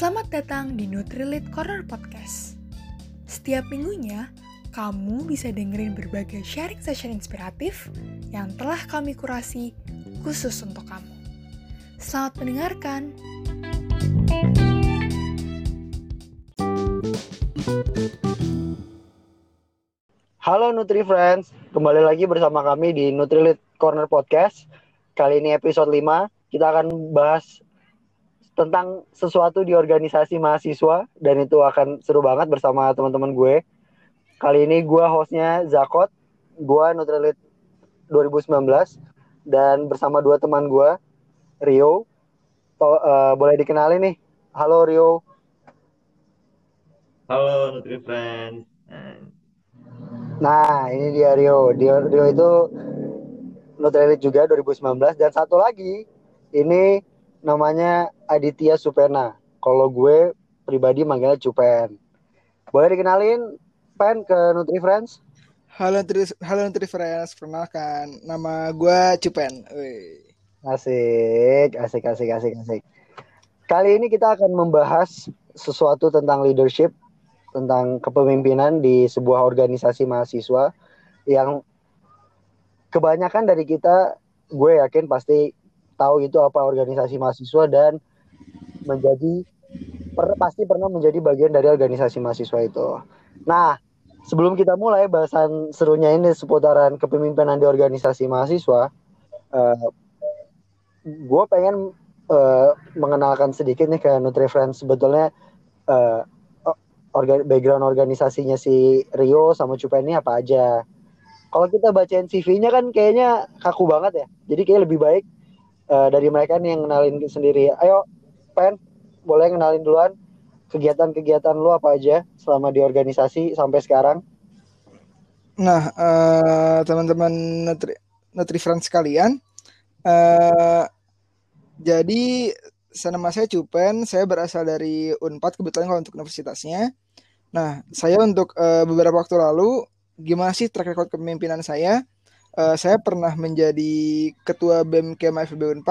Selamat datang di Nutrilit Corner Podcast. Setiap minggunya, kamu bisa dengerin berbagai sharing session inspiratif yang telah kami kurasi khusus untuk kamu. Selamat mendengarkan. Halo Nutri Friends, kembali lagi bersama kami di Nutrilit Corner Podcast. Kali ini episode 5, kita akan bahas tentang sesuatu di organisasi mahasiswa dan itu akan seru banget bersama teman-teman gue. Kali ini gue hostnya Zakot, gue Nutrilit 2019 dan bersama dua teman gue, Rio. To, uh, boleh dikenali nih. Halo Rio. Halo Nutri Friends. Nah, ini dia Rio. Rio, Rio itu Nutrilit juga 2019 dan satu lagi ini namanya Aditya Supena. Kalau gue pribadi manggilnya Cupen. Boleh dikenalin Pen ke Nutri Friends? Halo Nutri, halo Nutri Friends, perkenalkan nama gue Cupen. Wih. Asik, asik, asik, asik, asik. Kali ini kita akan membahas sesuatu tentang leadership, tentang kepemimpinan di sebuah organisasi mahasiswa yang kebanyakan dari kita gue yakin pasti tahu itu apa organisasi mahasiswa dan menjadi per, pasti pernah menjadi bagian dari organisasi mahasiswa itu. Nah, sebelum kita mulai bahasan serunya ini seputaran kepemimpinan di organisasi mahasiswa, uh, gue pengen uh, mengenalkan sedikit nih ke Nutri Friends sebetulnya uh, orga, background organisasinya si Rio sama Cupa ini apa aja kalau kita bacain CV-nya kan kayaknya kaku banget ya. Jadi kayak lebih baik uh, dari mereka nih yang kenalin sendiri. Ayo, Pen, boleh kenalin duluan kegiatan-kegiatan lu apa aja selama di organisasi sampai sekarang? Nah, uh, teman-teman Nutri, Nutri Friends kalian, uh, jadi nama saya Cupen, saya berasal dari Unpad kebetulan kalau untuk universitasnya. Nah, saya untuk uh, beberapa waktu lalu gimana sih track record kepemimpinan saya? Uh, saya pernah menjadi ketua BEM Kema FB 4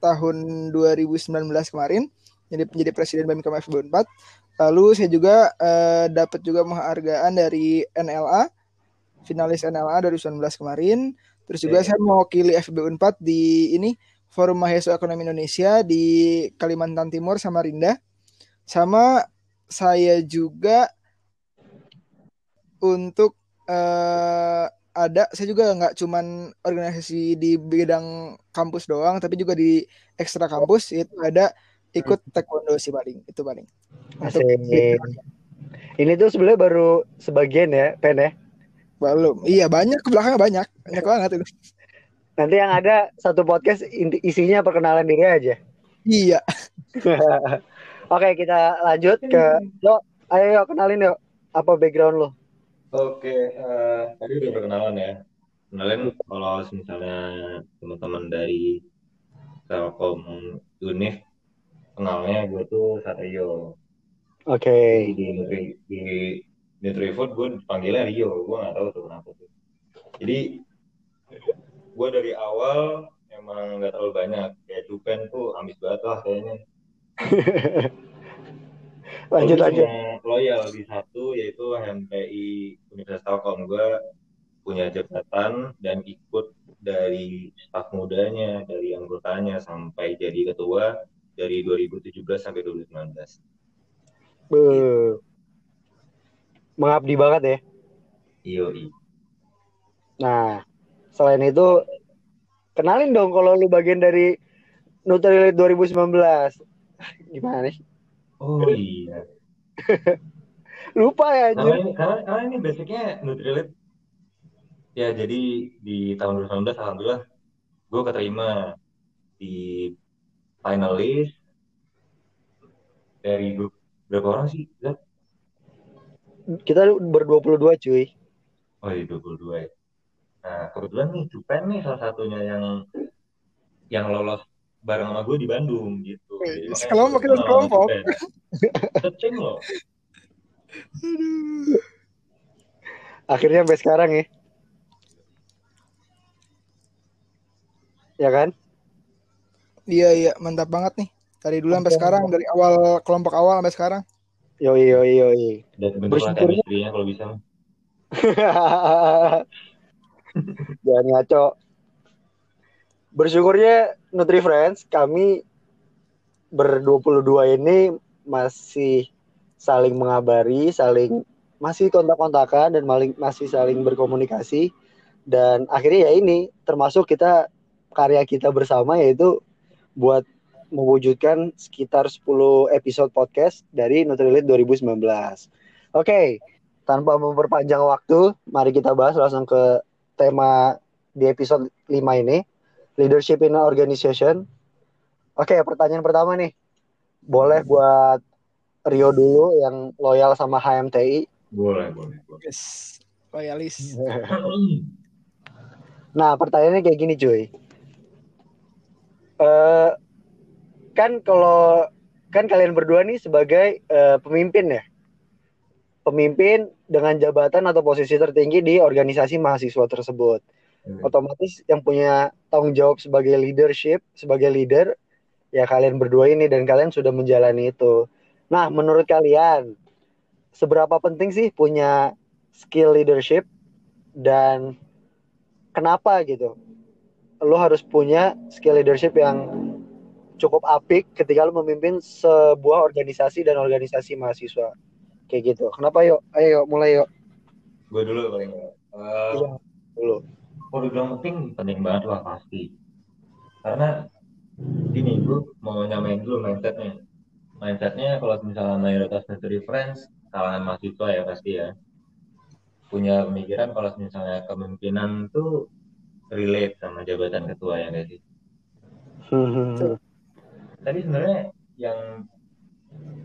tahun 2019 kemarin, jadi menjadi presiden BEM Kema FB 4. Lalu saya juga uh, dapat juga penghargaan dari NLA, finalis NLA 2019 kemarin. Terus juga okay. saya mewakili FB 4 di ini Forum Mahasiswa Ekonomi Indonesia di Kalimantan Timur Samarinda. Sama saya juga untuk uh, ada saya juga nggak cuman organisasi di bidang kampus doang tapi juga di ekstra kampus itu ada ikut taekwondo sih paling itu paling. Asik. ini tuh sebenarnya baru sebagian ya pen ya? Belum. Iya banyak ke belakangnya banyak. Banyak banget itu. Nanti yang ada satu podcast isinya perkenalan diri aja. Iya. Oke kita lanjut ke lo ayo kenalin yuk apa background lo Oke, uh, tadi udah perkenalan ya. Kenalin kalau misalnya teman-teman dari Telkom Unif kenalnya gue tuh Satrio. Oke. Okay. Di Nutri di Nutrifood gue panggilnya Rio, gue nggak tahu tuh kenapa tuh. Jadi gue dari awal emang nggak terlalu banyak kayak Cupen tuh ambis banget lah kayaknya. lanjut lanjut. loyal di satu yaitu HMPI Universitas Telkom. Gue punya jabatan dan ikut dari staf mudanya dari anggotanya sampai jadi ketua dari 2017 sampai 2019 Be. Mengabdi banget ya? Iyo nah selain itu kenalin dong kalau lu bagian dari Nutrilit 2019 gimana nih Oh iya. Lupa ya Karena ini, karena, karena ini basicnya Nutrilit. Ya jadi di tahun 2019 alhamdulillah gue keterima di finalis dari grup berapa orang sih? Zat? Kita ber-22 cuy. Oh iya 22 ya. Nah kebetulan nih Cupen nih salah satunya yang yang lolos bareng sama gue di Bandung gitu. Jadi, sekelompok kita sekelompok. Cecing loh. Akhirnya sampai sekarang ya. Ya kan? Iya iya mantap banget nih. Dari dulu sampai sekarang, dari awal kelompok awal sampai sekarang. Yoi yoi yoi. Dan bentuklah Bersyukurnya- chemistry-nya kalau bisa. Jangan ngaco. Bersyukurnya Nutri Friends kami ber-22 ini masih saling mengabari, saling masih kontak-kontakan dan masih saling berkomunikasi dan akhirnya ya ini termasuk kita karya kita bersama yaitu buat mewujudkan sekitar 10 episode podcast dari Nutrilite 2019. Oke, tanpa memperpanjang waktu, mari kita bahas langsung ke tema di episode 5 ini, leadership in an organization. Oke, pertanyaan pertama nih. Boleh buat Rio dulu yang loyal sama HMTI. Boleh, boleh, boleh. Yes. Loyalis. Nah, pertanyaannya kayak gini, cuy. Eh kan kalau kan kalian berdua nih sebagai eh, pemimpin ya. Pemimpin dengan jabatan atau posisi tertinggi di organisasi mahasiswa tersebut. Hmm. Otomatis yang punya tanggung jawab sebagai leadership, sebagai leader ya kalian berdua ini dan kalian sudah menjalani itu. Nah, menurut kalian seberapa penting sih punya skill leadership dan kenapa gitu lo harus punya skill leadership yang cukup apik ketika lo memimpin sebuah organisasi dan organisasi mahasiswa kayak gitu kenapa yuk ayo yuk, mulai yuk Gue dulu paling. Eh, Iya. dulu kalau dibilang penting, penting banget lah pasti. Karena gini, gue mau nyamain dulu mindsetnya. Mindsetnya kalau misalnya mayoritas Nutri Friends, kalangan mahasiswa ya pasti ya. Punya pemikiran kalau misalnya kepemimpinan tuh relate sama jabatan ketua ya guys sih. Hmm, Tapi sebenarnya yang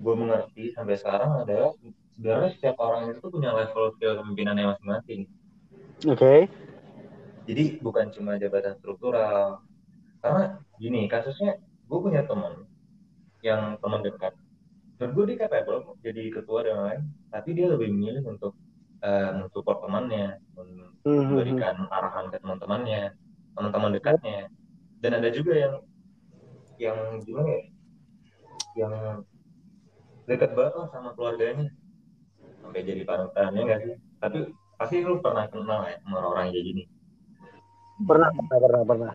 gue mengerti sampai sekarang adalah sebenarnya setiap orang itu punya level skill kepemimpinannya masing-masing. oke Jadi bukan cuma jabatan struktural. Karena gini, kasusnya gue punya teman yang teman dekat. Dan gue dia capable jadi ketua dan lain, tapi dia lebih memilih untuk eh, mensupport temannya, mem- Hmm, memberikan arahan ke teman-temannya, teman-teman dekatnya. Dan ada juga yang yang gimana ya? Yang dekat banget lah sama keluarganya. Sampai jadi panutannya nggak sih? Tapi pasti lu pernah kenal ya sama orang yang kayak gini. Pernah pernah pernah pernah.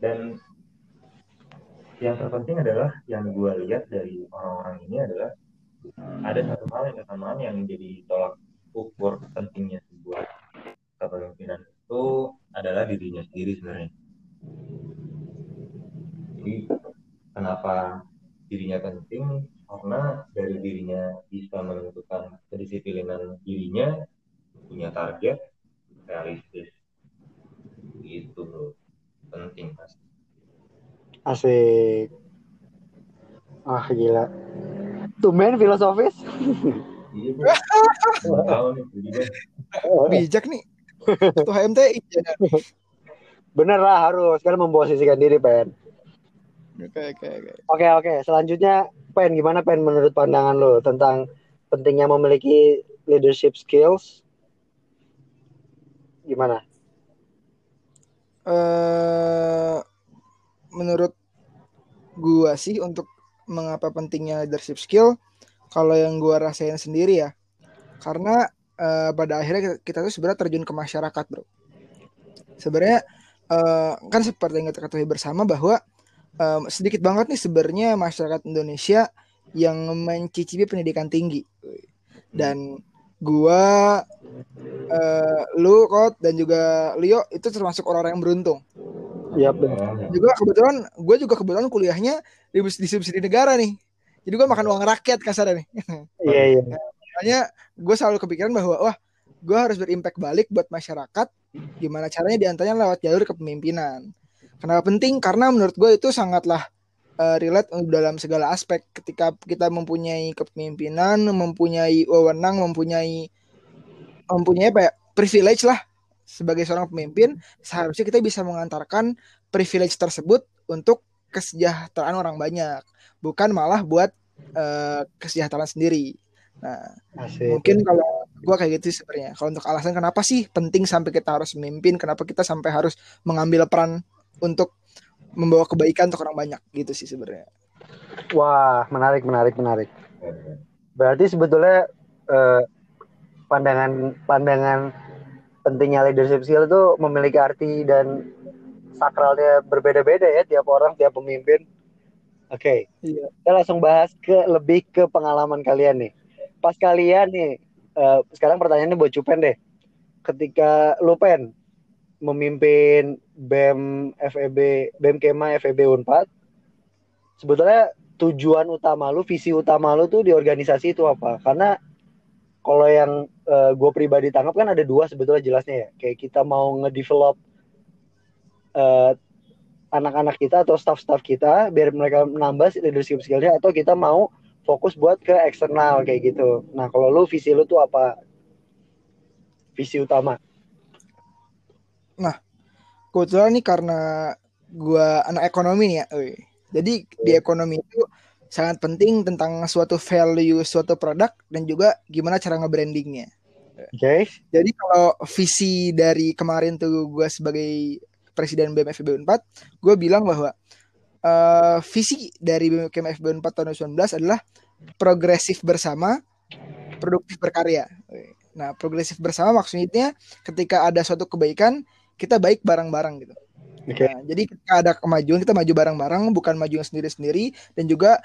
Dan yang terpenting adalah yang gue lihat dari orang-orang ini adalah ada satu hal yang kesamaan yang menjadi tolak ukur pentingnya sebuah kepemimpinan itu adalah dirinya sendiri sebenarnya. Jadi kenapa dirinya penting? Karena dari dirinya bisa menentukan kedisiplinan dirinya, punya target, realistis. Itu bro, penting pasti. asik ah gila tumben filosofis Iya bro, gue Bijak nih. Ketua HMTI. ya. bener lah harus kan memposisikan diri pen Oke, oke, oke. Oke oke, selanjutnya Pen gimana Pen menurut pandangan lo tentang pentingnya memiliki leadership skills? Gimana? Eh menurut gua sih untuk mengapa pentingnya leadership skill kalau yang gua rasain sendiri ya karena eh, pada akhirnya kita, kita tuh sebenarnya terjun ke masyarakat bro. Sebenarnya eh, kan seperti yang kita ketahui bersama bahwa eh, sedikit banget nih sebenarnya masyarakat Indonesia yang mencicipi pendidikan tinggi dan gua eh, lu Kot dan juga Leo itu termasuk orang-orang yang beruntung. Iya bener. juga kebetulan gue juga kebetulan kuliahnya di, di subsidi negara nih. Jadi gue makan uang rakyat kasarnya nih. Iya iya. makanya gue selalu kepikiran bahwa wah gue harus berimpact balik buat masyarakat gimana caranya di antaranya lewat jalur kepemimpinan. Kenapa penting? Karena menurut gue itu sangatlah eh, relate dalam segala aspek. Ketika kita mempunyai kepemimpinan mempunyai wewenang mempunyai mempunyai apa ya privilege lah sebagai seorang pemimpin seharusnya kita bisa mengantarkan privilege tersebut untuk kesejahteraan orang banyak. Bukan malah buat eh, kesejahteraan sendiri. Nah Asik. mungkin kalau gua kayak gitu sebenarnya. Kalau untuk alasan kenapa sih penting sampai kita harus memimpin kenapa kita sampai harus mengambil peran untuk membawa kebaikan untuk orang banyak gitu sih sebenarnya Wah, menarik, menarik, menarik. Berarti sebetulnya eh, pandangan pandangan pentingnya leadership skill itu memiliki arti dan sakralnya berbeda-beda ya tiap orang, tiap pemimpin. Oke, Iya. kita langsung bahas ke lebih ke pengalaman kalian nih. Pas kalian nih, eh, sekarang pertanyaannya buat Cupen deh. Ketika lu pen memimpin BEM FEB, BEM Kema FEB Unpad, sebetulnya tujuan utama lu, visi utama lu tuh di organisasi itu apa? Karena kalau yang gue pribadi tangkap kan ada dua sebetulnya jelasnya ya. Kayak kita mau ngedevelop eh, anak-anak kita atau staff-staff kita biar mereka menambah leadership skillnya atau kita mau fokus buat ke eksternal kayak gitu. Nah kalau lu visi lu tuh apa? Visi utama. Kebetulan nih karena gua anak ekonomi nih ya, euy. Jadi di ekonomi itu sangat penting tentang suatu value suatu produk dan juga gimana cara nge-brandingnya. Oke. Jadi kalau visi dari kemarin tuh gue sebagai presiden BMFB 4, gue bilang bahwa eh, visi dari BMFB 4 tahun 2019 adalah progresif bersama, produktif berkarya. Nah, progresif bersama maksudnya ketika ada suatu kebaikan, kita baik bareng-bareng gitu. Oke. Nah, jadi ketika ada kemajuan kita maju bareng-bareng, bukan maju sendiri-sendiri dan juga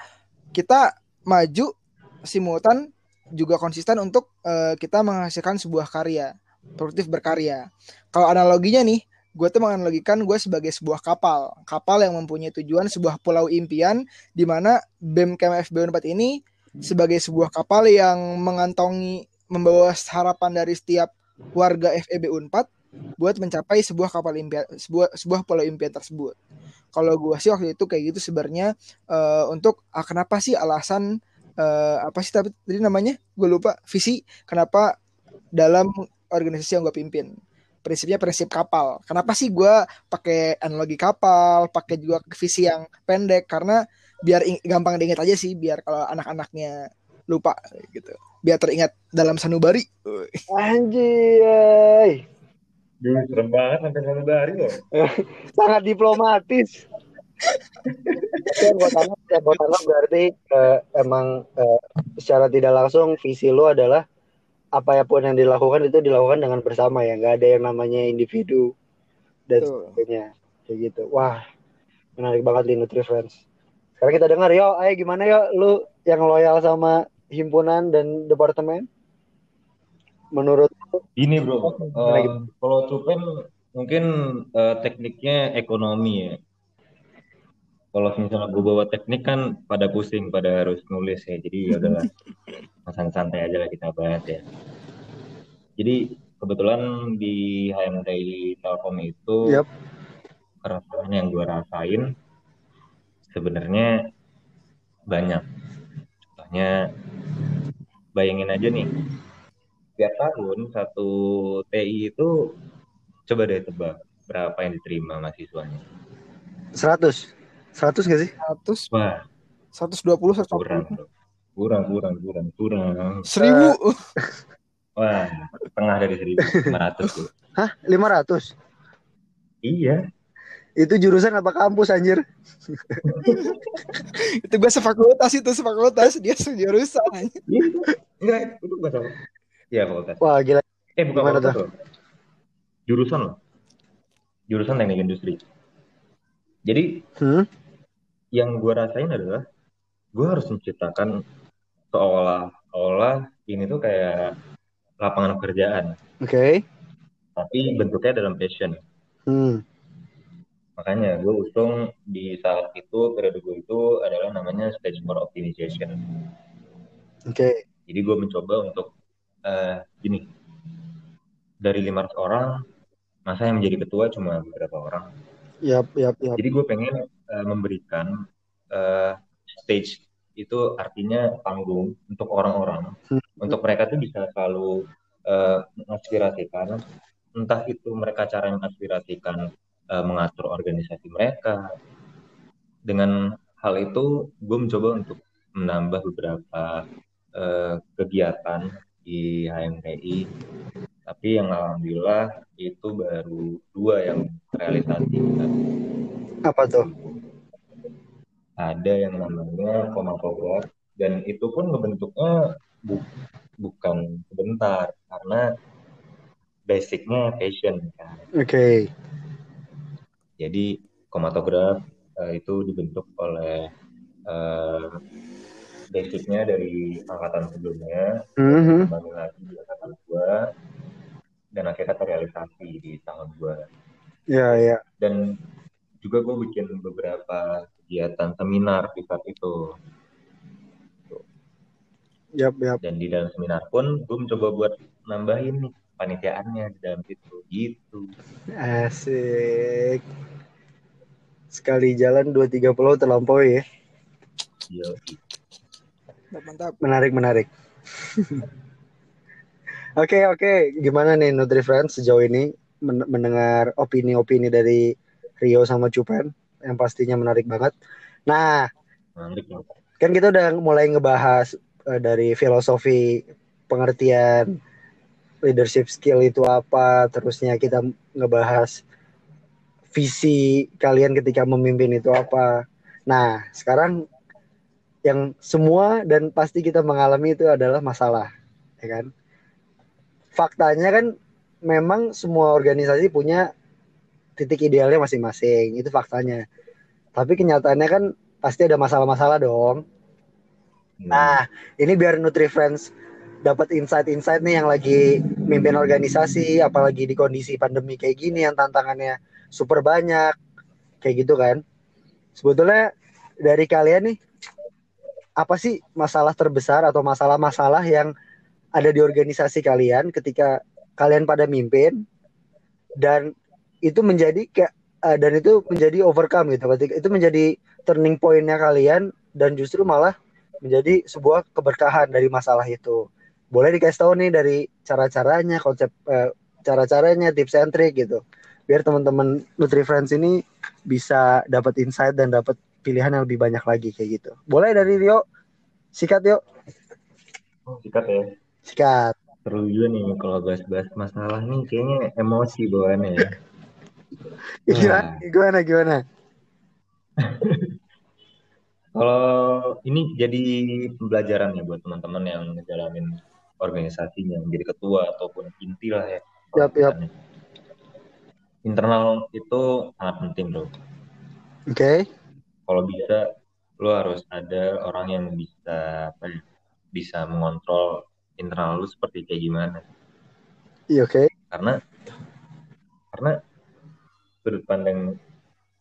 kita maju simultan juga konsisten untuk eh, kita menghasilkan sebuah karya, produktif berkarya. Kalau analoginya nih, gue tuh menganalogikan gue sebagai sebuah kapal, kapal yang mempunyai tujuan sebuah pulau impian, di mana BEM KMF 4 ini sebagai sebuah kapal yang mengantongi membawa harapan dari setiap warga FEB Unpad buat mencapai sebuah kapal impian sebuah sebuah pulau impian tersebut. Kalau gue sih waktu itu kayak gitu sebenarnya eh, untuk ah, kenapa sih alasan eh, apa sih tapi tadi namanya gue lupa visi kenapa dalam organisasi yang gue pimpin prinsipnya prinsip kapal. Kenapa sih gue pakai analogi kapal, pakai juga visi yang pendek karena biar gampang diingat aja sih biar kalau anak-anaknya lupa gitu. Biar teringat dalam sanubari. Anjay. Serem banget sampai sanubari loh. Sangat diplomatis. yang gue tangkap, yang gue tangkap berarti eh, emang eh, secara tidak langsung visi lu adalah apa pun yang dilakukan itu dilakukan dengan bersama ya, nggak ada yang namanya individu dan Betul. sebagainya kayak gitu. Wah, menarik banget di Nutri Friends. Sekarang kita dengar yo, ayo gimana yo, lu yang loyal sama himpunan dan departemen? Menurut Ini bro, gitu? kalau Cupen mungkin eh, tekniknya ekonomi ya. Kalau misalnya gue bawa teknik kan pada pusing, pada harus nulis ya. Jadi ya udahlah, santai aja lah kita bahas ya. Jadi kebetulan di HMTI Telkom itu Yap. keresahan yang gue rasain sebenarnya banyak. Contohnya, bayangin aja nih, tiap tahun satu TI itu coba deh tebak berapa yang diterima mahasiswanya. 100. 100 gak sih? 100, Wah, 120, kurang, 140, bro. kurang, kurang, kurang, kurang. 1000. Wah, setengah dari 1.500 tuh. Hah? 500? Iya, Itu jurusan apa kampus anjir? itu gue sefakultas itu sefakultas dia sejurusan enggak, itu sama. Iya, fakultas. Wah, gila. Eh, bukan Gimana fakultas loh. Jurusan loh. Jurusan teknik industri. Jadi, Hmm? yang gue rasain adalah gue harus menciptakan seolah-olah ini tuh kayak lapangan pekerjaan, Oke. tapi bentuknya dalam passion. Hmm. Makanya gue usung di saat itu periode gue itu adalah namanya stage for optimization. Oke. Jadi gue mencoba untuk eh gini dari 500 orang masa yang menjadi ketua cuma beberapa orang. Yap, yap, yap. Jadi gue pengen eh, memberikan eh, stage itu artinya panggung untuk orang-orang, Hmm. untuk mereka tuh bisa selalu eh, mengaspirasikan, entah itu mereka cara mengaspirasikan eh, mengatur organisasi mereka. Dengan hal itu, gue mencoba untuk menambah beberapa eh, kegiatan di HMTI, tapi yang alhamdulillah itu baru dua yang realisasi. Apa tuh? ada yang namanya komatograf dan itu pun ngebentuknya bu bukan sebentar karena basicnya passion kan. Oke. Okay. Jadi komatograf uh, itu dibentuk oleh uh, basicnya dari angkatan sebelumnya, mm-hmm. lagi di angkatan gua, dan akhirnya terrealisasi di tahun gua. Iya, yeah, iya. Yeah. Dan juga gue bikin beberapa kegiatan seminar di saat itu. Yap, yap. Dan di dalam seminar pun gue mencoba buat nambahin nih panitiaannya di dalam situ gitu. Asik. Sekali jalan dua tiga pulau terlampaui ya. Iya. Mantap. Menarik, menarik. Oke, oke. Okay, okay. Gimana nih Nutri Friends sejauh ini mendengar opini-opini dari Rio sama Cupen yang pastinya menarik banget. Nah, menarik. kan kita udah mulai ngebahas uh, dari filosofi pengertian leadership skill itu apa, terusnya kita ngebahas visi kalian ketika memimpin itu apa. Nah, sekarang yang semua dan pasti kita mengalami itu adalah masalah, ya kan? Faktanya kan memang semua organisasi punya titik idealnya masing-masing, itu faktanya. Tapi kenyataannya kan pasti ada masalah-masalah dong. Hmm. Nah, ini biar Nutri Friends dapat insight-insight nih yang lagi mimpin organisasi, apalagi di kondisi pandemi kayak gini yang tantangannya super banyak kayak gitu kan sebetulnya dari kalian nih apa sih masalah terbesar atau masalah-masalah yang ada di organisasi kalian ketika kalian pada mimpin? Dan itu menjadi kayak uh, dan itu menjadi overcome gitu. Ketika itu menjadi turning pointnya kalian dan justru malah menjadi sebuah keberkahan dari masalah itu. Boleh dikasih tahu nih dari cara-caranya konsep uh, cara-caranya tips and trick gitu. Biar teman-teman Nutri Friends ini bisa dapat insight dan dapat pilihan yang lebih banyak lagi kayak gitu. Boleh dari Rio? Sikat yuk. Oh, sikat ya. Sikat. Perlu juga nih kalau bahas-bahas masalah nih kayaknya emosi bawaannya ya. gimana, nah. gimana, gimana? kalau ini jadi pembelajaran ya buat teman-teman yang ngejalanin organisasinya, menjadi ketua ataupun inti lah ya. Yap, yap internal itu sangat penting bro. Oke. Okay. Kalau bisa lo harus ada orang yang bisa apa ya, bisa mengontrol internal lu seperti kayak gimana. Iya oke. Okay. Karena karena sudut pandang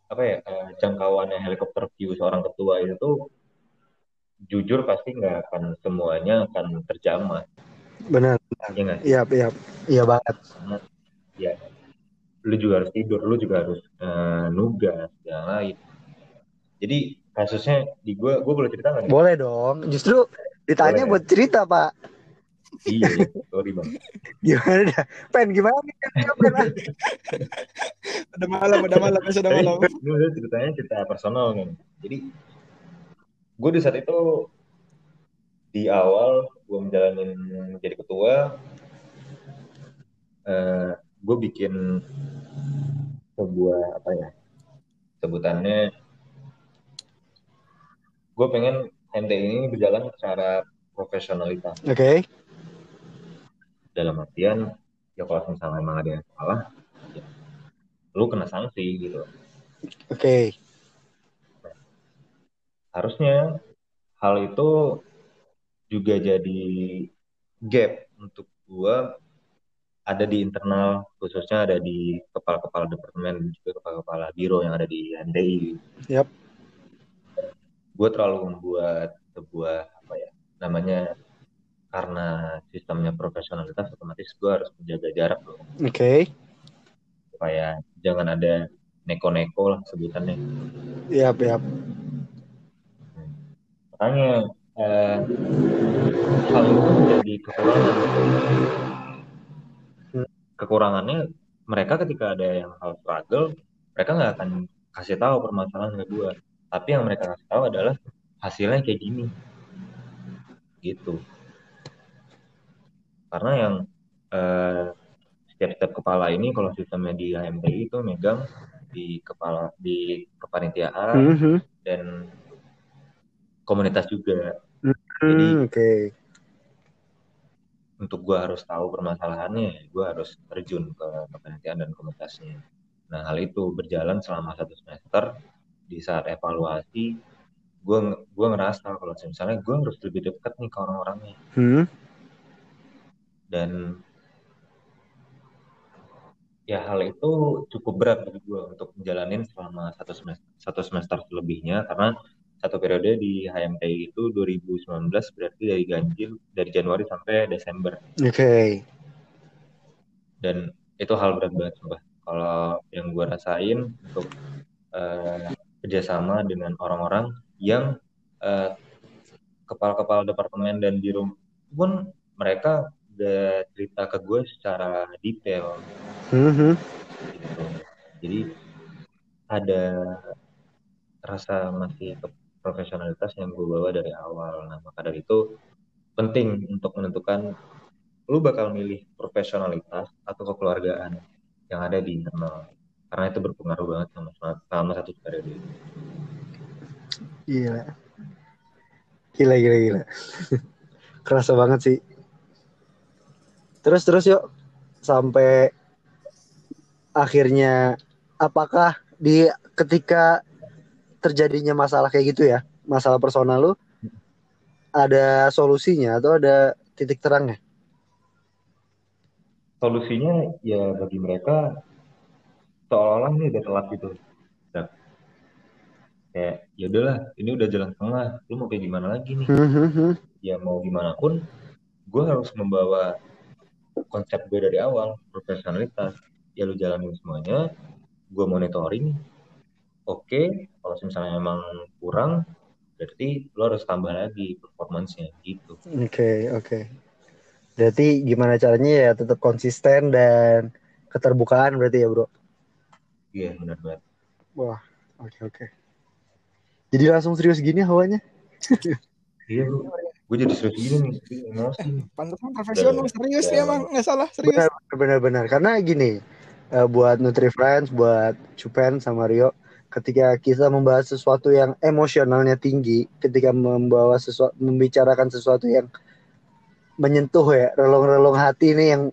apa ya uh, jangkauannya helikopter view seorang ketua itu tuh jujur pasti nggak akan semuanya akan terjamah. Benar. Iya Iya iya iya banget. Karena, ya lu juga harus tidur lu juga harus uh, nugas yang lain jadi kasusnya di gue gue boleh cerita nggak boleh dong. Justru ditanya boleh, buat cerita pak. Iya sorry bang. Gimana dah? Pen gimana nih? Udah malam udah malam sudah malam. ini udah ceritanya cerita personal nih jadi gue di saat itu di awal gue menjalanin menjadi ketua uh, gue bikin sebuah apa ya sebutannya gue pengen MT ini berjalan secara profesionalitas. Oke. Okay. Dalam artian ya kalau misalnya emang ada yang salah, ya, lu kena sanksi gitu. Oke. Okay. Nah, harusnya hal itu juga jadi gap untuk gue ada di internal khususnya ada di kepala-kepala departemen juga kepala-kepala biro yang ada di NDI. Yap. Gue terlalu membuat sebuah apa ya namanya karena sistemnya profesionalitas otomatis gue harus menjaga jarak loh. Oke. Okay. Supaya jangan ada neko-neko lah sebutannya. Yap, yap. Makanya eh, hal itu menjadi kekurangan kekurangannya mereka ketika ada yang hal struggle mereka nggak akan kasih tahu permasalahan ke gue tapi yang mereka kasih tahu adalah hasilnya kayak gini gitu karena yang eh, setiap-setiap kepala ini kalau sistemnya di HMTI itu megang di kepala di kepanitiaan mm -hmm. dan komunitas juga. Hmm, oke. Untuk gue harus tahu permasalahannya, gue harus terjun ke kepanitiaan dan komunitasnya. Nah, hal itu berjalan selama satu semester. Di saat evaluasi, gue gue ngerasa kalau misalnya gue harus lebih dekat nih ke orang-orangnya. Hmm. Dan ya hal itu cukup berat bagi gue untuk menjalanin selama satu semester satu semester lebihnya karena satu periode di HMT itu 2019 berarti dari ganjil dari Januari sampai Desember. Oke. Okay. Dan itu hal berat banget sumpah. Kalau yang gue rasain untuk uh, kerjasama dengan orang-orang yang uh, kepala-kepala departemen dan biro pun mereka udah cerita ke gue secara detail. Mm-hmm. Gitu. Jadi ada rasa masih profesionalitas yang gue bawa dari awal. Nah maka dari itu penting untuk menentukan lu bakal milih profesionalitas atau kekeluargaan yang ada di internal karena itu berpengaruh banget sama sama satu periode. Gila. Gila gila gila. Kerasa banget sih terus terus yuk sampai akhirnya apakah di ketika terjadinya masalah kayak gitu ya masalah personal lu ada solusinya atau ada titik terangnya solusinya ya bagi mereka seolah-olah ini udah telat gitu. Nah, kayak ya udahlah ini udah jalan tengah lu mau kayak gimana lagi nih? Hmm, hmm, hmm. ya mau gimana pun gue harus membawa konsep gue dari awal profesionalitas. Ya lu jalanin semuanya gue monitoring. Oke okay, kalau misalnya emang kurang berarti lo harus tambah lagi performancenya gitu. Oke okay, oke. Okay. berarti gimana caranya ya tetap konsisten dan keterbukaan berarti ya bro iya benar banget wah oke okay, oke. Okay. jadi langsung serius gini hawanya? Iya bro gue jadi serius gini nih. Pantesan profesional serius ya emang nggak salah serius. Benar benar benar. Karena gini uh, buat Nutri Friends buat Cupen sama Rio ketika kita membahas sesuatu yang emosionalnya tinggi ketika membawa sesuatu membicarakan sesuatu yang menyentuh ya relung-relung hati ini yang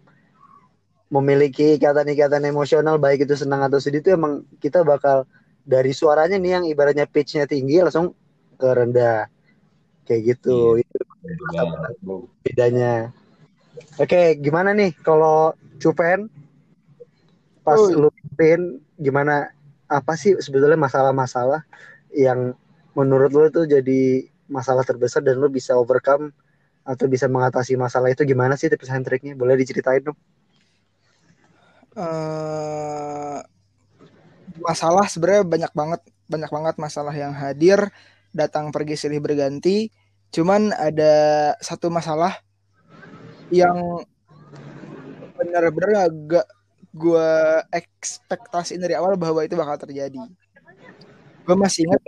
memiliki ikatan-ikatan emosional baik itu senang atau sedih itu emang kita bakal dari suaranya nih yang ibaratnya pitchnya tinggi langsung ke rendah. Kayak gitu. Iya, itu bedanya. Oke gimana nih kalau Cupen? Pas oh. lu gimana apa sih sebetulnya masalah-masalah yang menurut lu itu jadi masalah terbesar dan lu bisa overcome atau bisa mengatasi masalah itu? Gimana sih tips and triknya? Boleh diceritain dong uh, masalah sebenarnya banyak banget banyak banget masalah yang hadir datang pergi silih berganti. Cuman ada satu masalah yang benar-benar agak gue ekspektasiin dari awal bahwa itu bakal terjadi. Gue masih ingat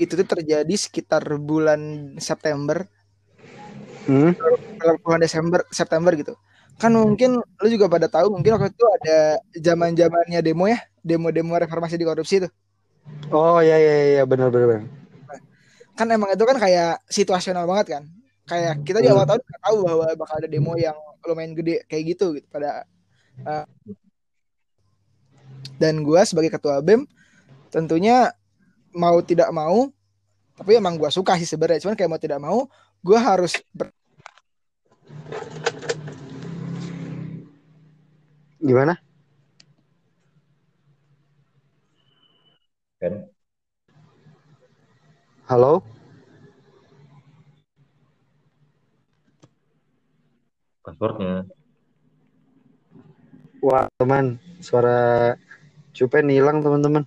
itu tuh terjadi sekitar bulan September, hmm? bulan Desember, September gitu. Kan mungkin lu juga pada tahu mungkin waktu itu ada zaman zamannya demo ya, demo-demo reformasi di korupsi itu. Oh iya iya iya benar benar kan emang itu kan kayak situasional banget kan. Kayak kita di awal tahun nggak tahu bahwa bakal ada demo yang lumayan gede kayak gitu gitu pada uh, dan gue sebagai ketua bem tentunya mau tidak mau tapi emang gue suka sih sebenarnya. Cuman kayak mau tidak mau gue harus ber... gimana kan Halo? Passwordnya. Wah, teman. Suara Cupen hilang, teman-teman.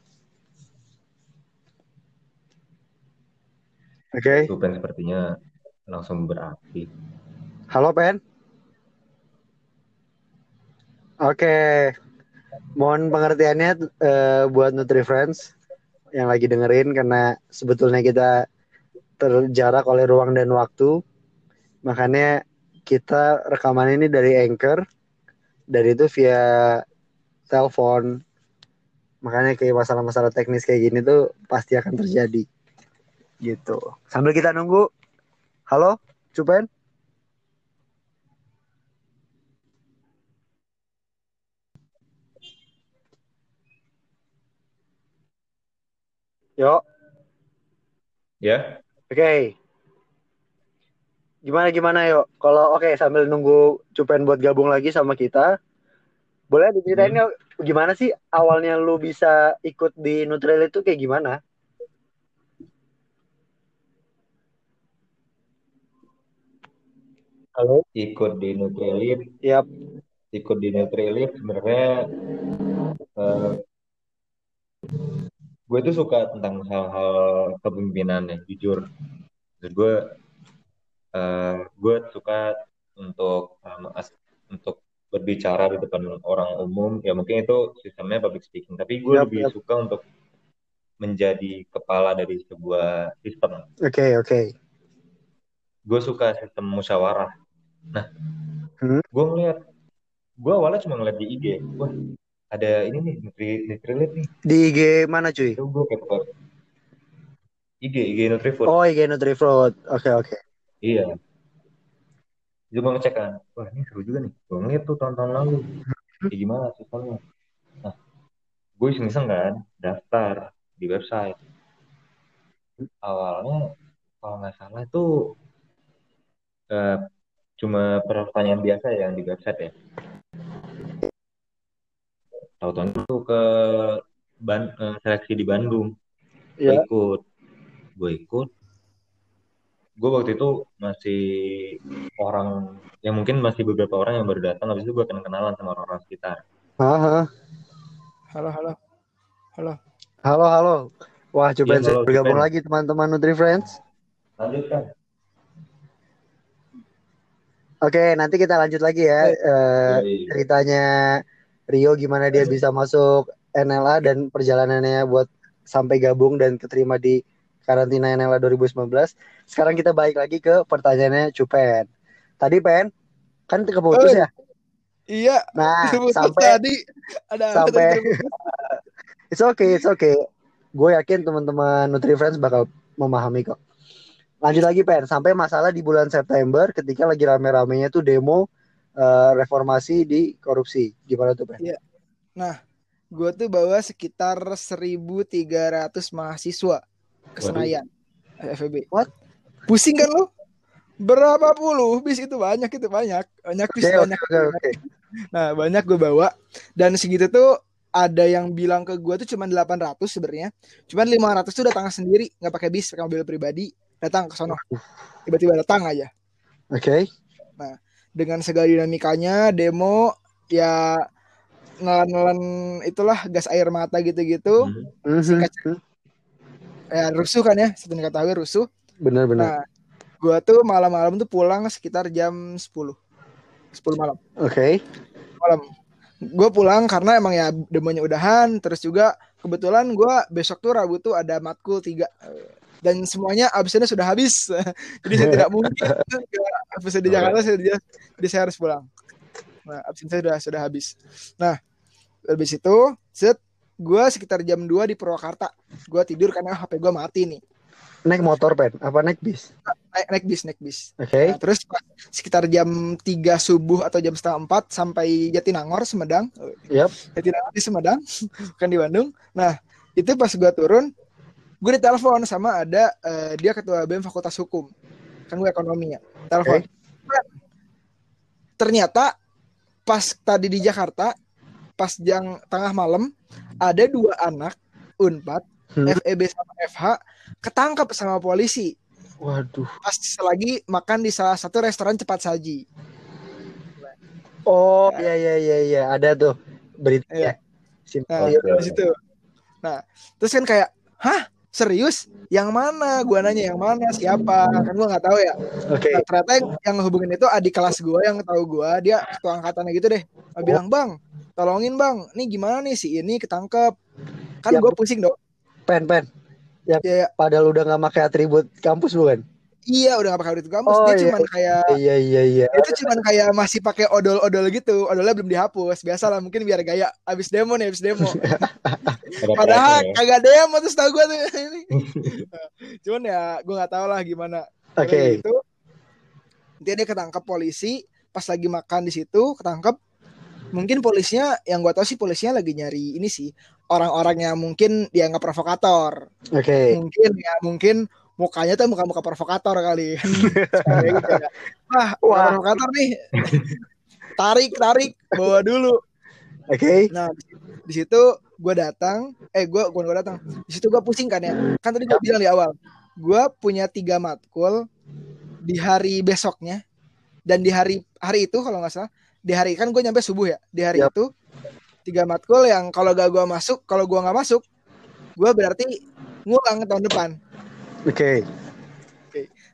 Oke. Okay. Cupen sepertinya langsung berapi. Halo, Pen. Oke. Mohon pengertiannya uh, buat Nutri Friends yang lagi dengerin karena sebetulnya kita terjarak oleh ruang dan waktu. Makanya kita rekaman ini dari Anchor. Dari itu via telepon. Makanya kayak masalah-masalah teknis kayak gini tuh pasti akan terjadi. gitu. Sambil kita nunggu. Halo, Cupen? Yo, Ya, oke. Gimana gimana yuk? Kalau oke sambil nunggu Cupen buat gabung lagi sama kita, boleh diceritain Hmm. gimana sih awalnya lu bisa ikut di Nutril itu kayak gimana? Halo? ikut di Nutrilite, Yap. ikut di Nutrilite sebenarnya eh, gue tuh suka tentang hal-hal kepemimpinan ya, jujur. Dan gue eh, gue suka untuk um, as- untuk berbicara di depan orang umum. Ya mungkin itu sistemnya public speaking, tapi gue Yap, lebih yap. suka untuk menjadi kepala dari sebuah sistem. Oke, oke. Gue suka sistem musyawarah. Nah, Hmm. gue ngeliat, gue awalnya cuma ngeliat di IG, wah ada ini nih, Nutri, Nutrilite nih. Di IG mana cuy? Itu gue kepo. IG, IG Nutrifood. Oh, IG Nutrifruit. Oke, oke. Iya. Itu gue ngecek kan, wah ini seru juga nih. Gue ngeliat tuh tahun-tahun lalu, kayak gimana sistemnya. Nah, gue iseng-iseng kan, daftar di website. Awalnya, kalau nggak salah itu eh, cuma pertanyaan biasa ya yang di website ya. Tahu-tahu itu ke Ban- eh, seleksi di Bandung. Gue Ya. ikut. Gue ikut. Gue waktu itu masih orang, ya mungkin masih beberapa orang yang baru datang. Habis itu gue kenal-kenalan sama orang-orang sekitar. Aha. Halo, halo. Halo. Halo, halo. Wah, coba Iya, halo, bergabung lagi teman-teman Nutri Friends. Lanjutkan. Oke, nanti kita lanjut lagi ya eh, Yoi. ceritanya Rio gimana dia bisa masuk NLA dan perjalanannya buat sampai gabung dan keterima di karantina NLA 2019. Sekarang kita balik lagi ke pertanyaannya Cupen. Tadi Pen kan keputus ya. Iya, Nah, sampai tadi ada sampai it's okay, it's okay. Gue yakin teman-teman Nutri Friends bakal memahami kok. Lanjut lagi Pen, sampai masalah di bulan September ketika lagi rame-ramenya tuh demo eh, reformasi di korupsi. Gimana tuh Pen? Iya. Nah, gue tuh bawa sekitar 1.300 mahasiswa ke. Senayan FEB. What? Pusing kan lo? Berapa puluh bis itu banyak itu banyak banyak bis oke, banyak. oke, oke. Nah banyak gue bawa dan segitu tuh ada yang bilang ke gue tuh cuma 800 sebenarnya. Cuman 500 tuh datang sendiri nggak pakai bis pakai mobil pribadi datang ke sono. Tiba-tiba datang aja Oke. Dengan segala dinamikanya demo ya ngelan-ngelan itulah gas air mata gitu-gitu Hmm. Mhm. Singkat ya rusuh kan ya satu ketahui rusuh Benar-benar. nah gua tuh malam-malam tuh pulang sekitar jam 10 10 malam Oke. malam gue pulang karena emang ya demonya udahan terus juga kebetulan gua besok tuh Rabu tuh ada matkul tiga dan semuanya absennya sudah habis. Jadi saya tidak mungkin nggak absen di Jakarta saya jadi, saya harus pulang. Nah absen saya sudah sudah habis. Nah habis itu set gue sekitar jam 2 di Purwakarta. Gue tidur karena HP gue mati nih. Naik motor Pen, apa naik bis? naik naik bis naik bis. Oke. Nah, terus sekitar jam 3 subuh atau jam setengah 4 sampai Jatinangor Semedang. Yap. Jatinangor di Semedang bukan di Bandung. Nah itu pas gue turun gue ditelepon sama ada eh, dia ketua BEM Fakultas Hukum kan gue ekonomi ya telepon ternyata pas tadi di Jakarta pas jam tengah malam ada dua anak Unpad Hmm. FEB sama FH ketangkap sama polisi Waduh. pas lagi makan di salah satu restoran cepat saji Oh, iya iya iya iya, ada tuh beritanya. Iya. Simpel. Nah, Oke. di situ. Nah, terus kan kayak, hah, serius? Yang mana? Gua nanya yang mana? Siapa? Kan gua nggak tahu ya. Oke. Nah, ternyata yang, yang ngehubungin itu adik kelas gua yang tahu gua, dia ketua angkatannya gitu deh. Dia bilang, "Bang, tolongin, Bang. Nih gimana nih si ini ketangkep?" Kan Ya, gua pusing dong. Pen pen. Ya, ya. Padahal udah nggak pakai atribut kampus bukan? Iya udah gak pakai audit kampus Oh, dia iya. cuman kayak Iya iya iya. itu cuman kayak masih pakai odol-odol gitu odolnya belum dihapus biasa lah mungkin biar gaya abis demo nih abis demo Ada padahal ya. kagak demo terus tau gue tuh ini cuman ya gue nggak tahu lah gimana Oke. Udah gitu, dia dia ketangkap polisi pas lagi makan di situ ketangkap mungkin polisinya yang gue tahu sih polisinya lagi nyari ini sih orang-orang yang mungkin dianggap provokator Oke. mungkin ya mungkin mukanya tuh muka-muka provokator kali gitu ya. Wah, Wah. provokator nih. tarik, tarik, bawa dulu. Oke. Nah, di- situ gue datang, eh gue gue gue datang. Di situ gue pusing kan ya. Kan tadi gue bilang di awal, gue punya tiga matkul di hari besoknya dan di hari hari itu kalau nggak salah di hari kan gue nyampe subuh ya di hari Yap. itu tiga matkul yang kalau gak gue masuk kalau gue nggak masuk gue berarti ngulang tahun depan Oke.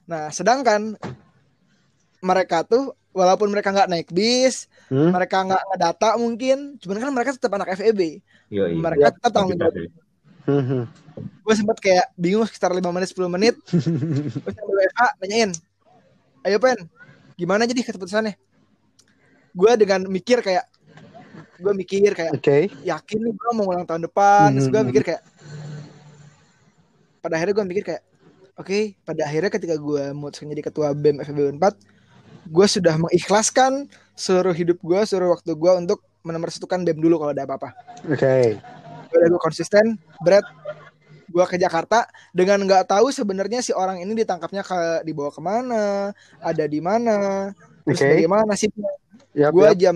Nah, sedangkan mereka tuh walaupun mereka nggak naik bis, Hmm? mereka nggak ngedata mungkin, cuman kan mereka tetap anak FEB. Yoi. Mereka tetap tanggung jawab. Hmm, hmm. Gue sempat kayak bingung sekitar 5 menit 10 menit. Gue sambil WA nanyain, "Ayo Pen, gimana jadi keputusannya?" Gue dengan mikir kayak gue mikir kayak Oke. yakin nih gue mau ulang tahun depan terus gue Hmm. mikir kayak pada akhirnya gue mikir kayak oke pada akhirnya ketika gue memutuskan jadi ketua BEM FEB 4 gue sudah mengikhlaskan seluruh hidup gue seluruh waktu gue untuk menomorsetukan BEM dulu kalau ada apa-apa Oke. gue gue konsisten berat gue ke Jakarta dengan nggak tahu sebenarnya si orang ini ditangkapnya ke dibawa ke mana ada di mana terus Oke. bagaimana sih Yap, gue yap. jam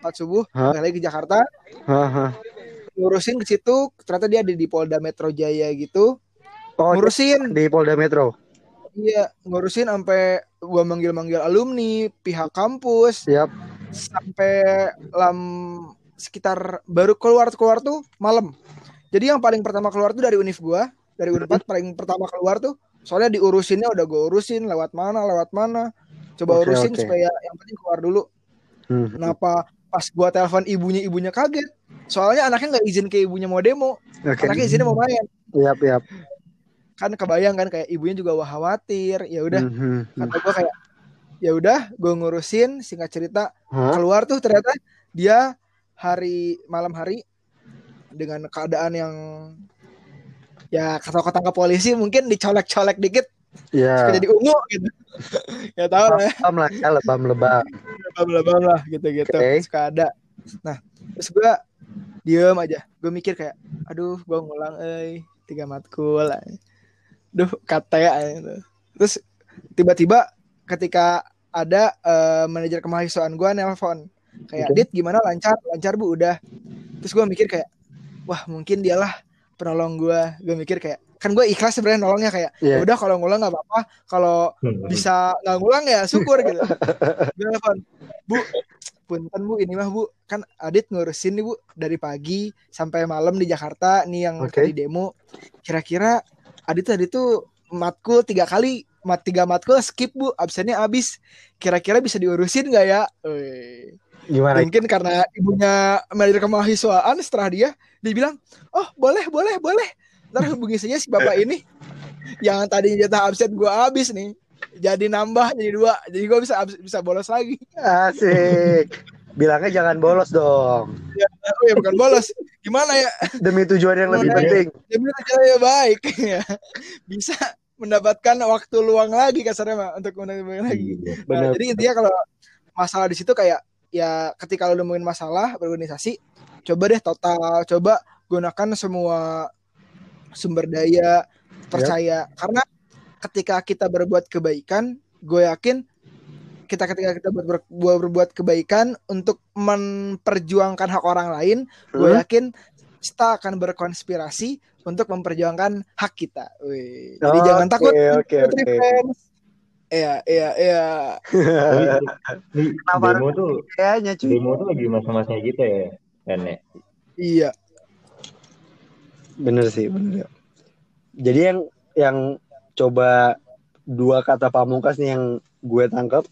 4 subuh balik lagi ke Jakarta Haha. ngurusin ke situ ternyata dia ada di Polda Metro Jaya gitu Oh, ngurusin di Polda Metro. iya ngurusin sampai gua manggil-manggil alumni pihak kampus Yap. sampai lam sekitar baru keluar keluar tuh malam jadi yang paling pertama keluar tuh dari univ gua dari 4 paling pertama keluar tuh soalnya diurusinnya udah gua urusin lewat mana lewat mana coba Oke, urusin oke. supaya yang penting keluar dulu Hmm. kenapa pas gua telepon ibunya ibunya kaget soalnya anaknya nggak izin ke ibunya mau demo Oke. anaknya izinnya mau main Yap, yap. Kan kebayang kan kayak ibunya juga wah khawatir ya udah Hmm, hmm, hmm. kata gue kayak ya udah gue ngurusin singkat cerita Hah? keluar tuh ternyata dia hari malam hari dengan keadaan yang ya kata ketangkap polisi mungkin dicolek-colek dikit Ya. suka jadi ungu gitu ya tahu lah ya Lebam lah ya, lebam lebam. lebam-lebam lah gitu-gitu Oke. suka ada nah terus gue diem aja gue mikir kayak aduh gue ngulang eh tiga matkul duh kata ya gitu. terus tiba-tiba ketika ada eh, manajer kemahasiswaan gue nelpon kayak dit gimana lancar lancar bu udah terus gue mikir kayak wah mungkin dialah penolong gue gue mikir kayak kan gue ikhlas sebenarnya nolongnya kayak Iya. ya udah kalau ngulang nggak apa-apa kalau Hmm. bisa nggak ngulang ya syukur gitu. Gue telepon, Bu, punten Bu, ini mah Bu, kan Adit ngurusin nih Bu dari pagi sampai malam di Jakarta nih yang Oke. tadi demo. Kira-kira Adit tadi tuh matkul tiga kali, mat tiga matkul skip Bu, absennya abis. Kira-kira bisa diurusin nggak ya? Gimana? Mungkin karena ibunya manajer kemahasiswaan setelah dia dia bilang, "Oh, boleh, boleh, boleh." Ntar hubungi saja si bapak ini yang tadi jatah absen gua habis nih. Jadi nambah jadi dua. Jadi gua bisa bisa bolos lagi. Asik. Bilangnya jangan bolos dong. Oh ya bukan bolos. Gimana ya? Demi tujuan yang lebih Mana? penting. Demi ya baik ya. Bisa mendapatkan waktu luang lagi kasarnya mah untuk mendapatkan lagi. Iya. Nah, jadi intinya kalau masalah di situ kayak ya ketika lo nemuin masalah berorganisasi, coba deh total, coba gunakan semua sumber daya percaya karena ketika kita berbuat kebaikan, gue yakin kita ketika kita buat ber- buat berbuat kebaikan untuk memperjuangkan hak orang lain, gue Hmm? yakin kita akan berkonspirasi untuk memperjuangkan hak kita. Wih. Jadi jangan Oke, takut. oke, Putri oke. fans. Iya, iya, iya. Kenapa demo tuh Kayaknya cuy. demo tuh lagi masa-masanya gitu ya ya Iya. Bener sih, bener. Jadi yang yang coba dua kata pamungkas nih yang gue tangkap.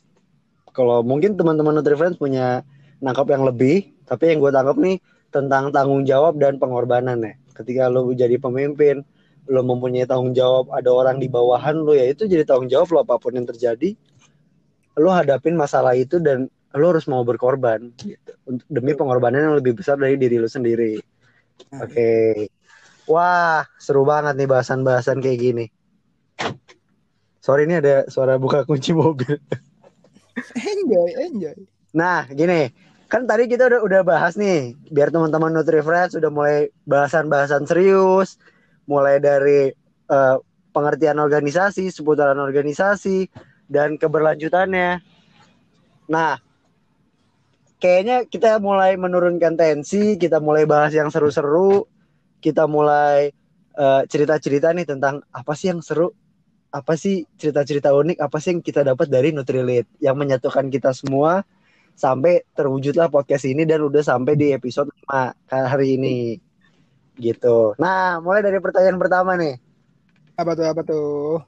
Kalau mungkin teman-teman Nutri Friends punya nangkap yang lebih, tapi yang gue tangkap nih tentang tanggung jawab dan pengorbanan ya. Ketika lo jadi pemimpin, lo mempunyai tanggung jawab ada orang di bawahan lo ya itu jadi tanggung jawab lo apa pun yang terjadi lo hadapin masalah itu dan lo harus mau berkorban gitu. Demi pengorbanan yang lebih besar dari diri lo sendiri. Oke. Wah seru banget nih bahasan-bahasan kayak gini. Sorry ini ada suara buka kunci mobil Enjoy, enjoy. Nah, gini, kan tadi kita udah udah bahas nih, biar teman-teman Nutrifriends sudah mulai bahasan-bahasan serius, mulai dari eh, pengertian organisasi, seputaran organisasi, dan keberlanjutannya. Nah, kayaknya kita mulai menurunkan tensi, kita mulai bahas yang seru-seru, kita mulai eh, cerita-cerita nih tentang apa sih yang seru, apa sih cerita-cerita unik, apa sih yang kita dapat dari Nutrilite yang menyatukan kita semua sampai terwujudlah podcast ini dan udah sampai di episode 5 hari ini. Gitu. Nah, mulai dari pertanyaan pertama nih. Apa tuh, apa tuh?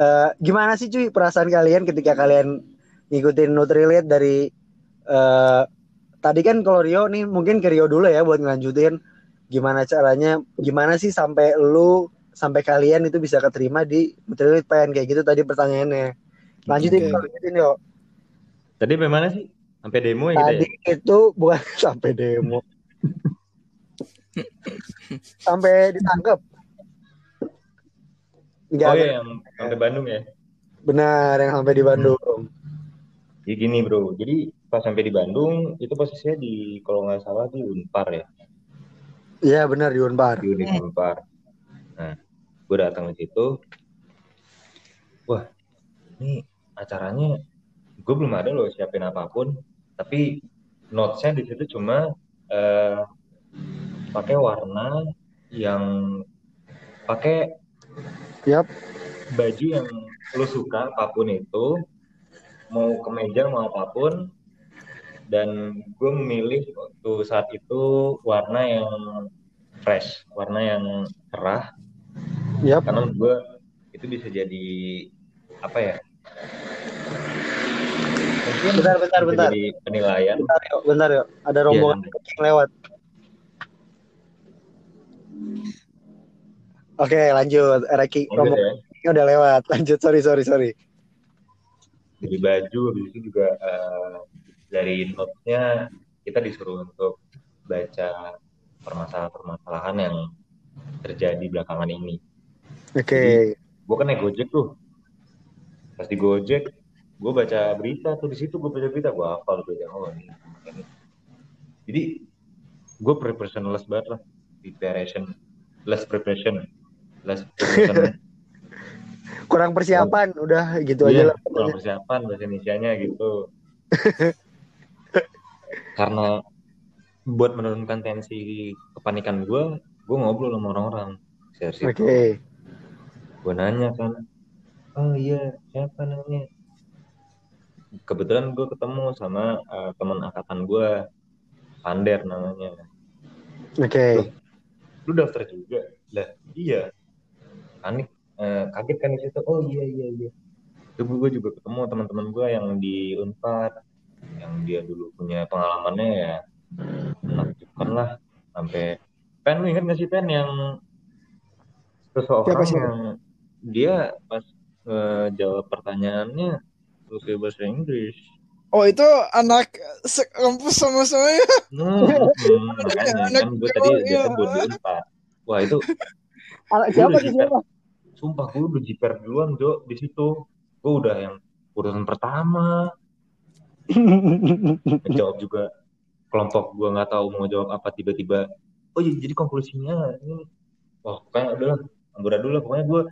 Eh, gimana sih cuy perasaan kalian ketika kalian ngikutin Nutrilite dari eh tadi kan kalau Rio nih mungkin ke Rio dulu ya buat ngelanjutin gimana caranya gimana sih sampai lu sampai kalian itu bisa keterima di Nutrilite Pen kayak gitu tadi pertanyaannya. Lanjutin, Oke. lanjutin yo. Tadi bagaimana sih? Sampai demo ya kita Tadi ya? itu bukan sampai demo. sampai ditangkap. Enggak, Oh iya yang sampai Bandung ya? benar yang sampai di Bandung. Jadi gini bro, jadi pas sampai di Bandung itu posisinya di kalau nggak salah di Unpar ya, Iya benar di Unpar. di Unpar. Nah, gue datang ke situ, wah ini acaranya gue belum ada loh siapin apa pun, tapi notesnya di situ cuma eh, pakai warna yang pakai Yap. baju yang lo suka apa pun itu mau kemeja mau apa pun. Dan gue memilih waktu saat itu warna yang fresh warna yang cerah Yap. karena menurut gue itu bisa jadi apa ya mungkin Bentar, bentar, bentar. jadi penilaian Bentar yuk, bentar yuk. Ada rombongan Iya, kucing lewat. Oke, lanjut. Reki Lanjut rombongan ya udah lewat. Lanjut, sorry, sorry, sorry. dari baju habis itu juga eh, dari notes-nya kita disuruh untuk baca permasalahan-permasalahan yang terjadi belakangan ini. Oke. Gue kan naik Gojek tuh. Pas di Gojek, gue baca berita tuh di situ gue baca berita gue hafal berita oh ini. ini. Jadi gue preparationless banget lah preparation less preparation less preparation Kurang persiapan, udah gitu aja Iya, lah. kurang persiapan bahasa Indonesia-nya gitu. Karena buat menurunkan tensi kepanikan gue, gue ngobrol sama orang-orang. Share situ. Gue nanya kan, oh iya siapa namanya? Kebetulan gue ketemu sama eh, teman angkatan gue, Pander namanya. Oke. Lu daftar juga? Lah iya. Panik, eh, kaget kan di situ. Oh iya iya iya. Itu gue juga ketemu teman-teman gue yang di Unpad, yang dia dulu punya pengalamannya ya menakjubkan lah sampai Pen lu ingat gak sih Pen yang seseorang Siapa, siapa? yang dia pas eh, jawab pertanyaannya pakai bahasa Inggris. Oh itu anak sekampus sama saya. Hmm, hmm, makanya Anak kan gue tadi dia sebut di Unpad. Wah itu Anak Gua siapa udah di siapa? Sumpah gue udah jiper duluan Jo di situ. Gue udah yang urutan pertama. Jawab juga kelompok gue nggak tahu mau jawab apa tiba-tiba. Oh iya, jadi konklusinya ini. Wah pokoknya udah lah. Amburadul dulu lah. Pokoknya gue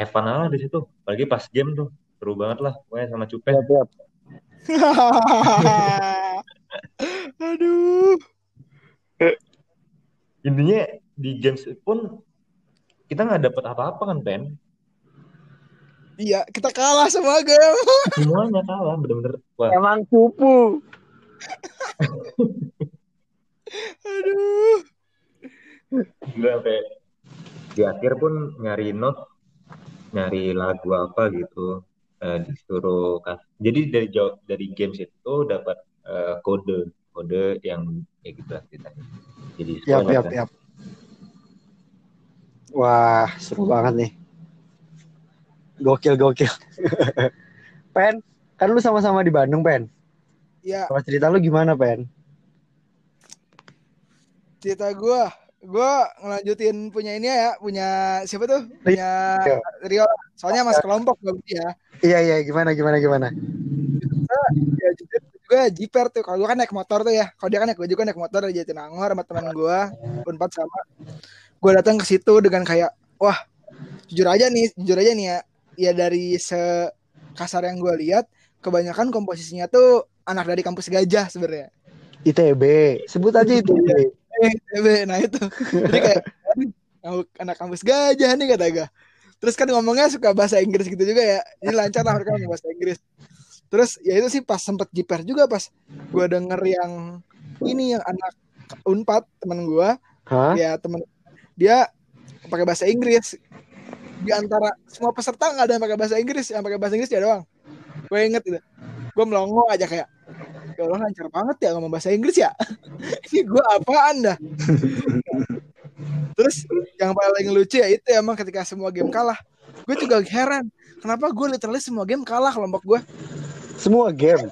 have fun aja di situ. Apalagi pas game tuh seru banget lah. Pokoknya sama Cupen. Siap, siap. Aduh. Intinya di games pun kita nggak dapet apa-apa kan Pen. Iya, kita kalah sama game. Semuanya kalah bener-bener. Wah Emang cupu. Aduh. gila di akhir pun nyari note nyari lagu apa gitu eh, disuruh kas jadi dari jawab dari games itu dapat eh, kode kode yang ya gitu lah ceritanya jadi sekolah siap, kan. siap. Wah, seru banget nih. Gokil, gokil. Pen, kan lu sama-sama di Bandung, Pen. Ya, cerita lu gimana, Pen? cerita gue, gue ngelanjutin punya ini ya, punya siapa tuh? Punya Rio. Soalnya mas kelompok bagus ya. Iya, iya, gimana, gimana, gimana? Ya juga jiper tuh. Kalau gue kan naik motor tuh ya. Kalau dia kan naik gue juga naik motor dari Jatinangor sama teman gue, unpad sama. Gue datang ke situ dengan kayak, wah, jujur aja nih, jujur aja nih ya. Ya dari sekasar yang gue lihat, kebanyakan komposisinya tuh anak dari kampus gajah sebenarnya. ITB. Sebut aja ITB. Eh, TB, nah itu. Jadi kayak "Aduh, anak kampus gajah nih kata gue. Terus kan ngomongnya suka bahasa Inggris gitu juga ya. Ini lancar lah mereka bahasa Inggris. Terus ya itu sih pas sempet jiper juga pas gue denger yang ini yang anak unpad temen gue ya temen dia pakai bahasa Inggris di antara semua peserta nggak ada yang pakai bahasa Inggris yang pakai bahasa Inggris dia doang gue inget itu gue melongo aja kayak ya Allah lancar banget ya ngomong bahasa Inggris ya? Ini gue apaan dah? Terus yang paling lucu ya itu emang ketika semua game kalah. Gue juga heran kenapa gue literally semua game kalah kelompok gue Semua game.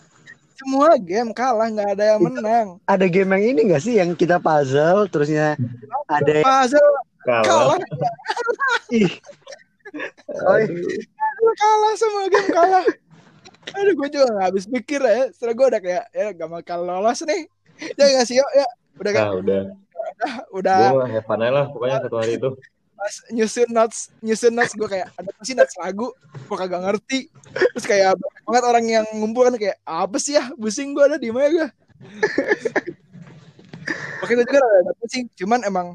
semua game kalah nggak ada yang menang. Ada game yang ini gak sih yang kita puzzle terusnya ada yang puzzle. Kalah. kalah. Ih. Oh, kalah semua game kalah aduh gue juga gak habis pikir ya. Setelah gue udah kayak ya gak bakal lolos nih. Ya gak sih yuk ya. Udah kan Nah, udah. udah Gue have fun aja lah pokoknya satu hari itu. pas nyusun notes nyusun notes gue kayak ada apa sih notes lagu? Gue kagak ngerti. Terus kayak banyak banget orang yang ngumpul kan kayak apa sih ya pusing gue ada di mana gue Oke gue juga ada pusing cuman emang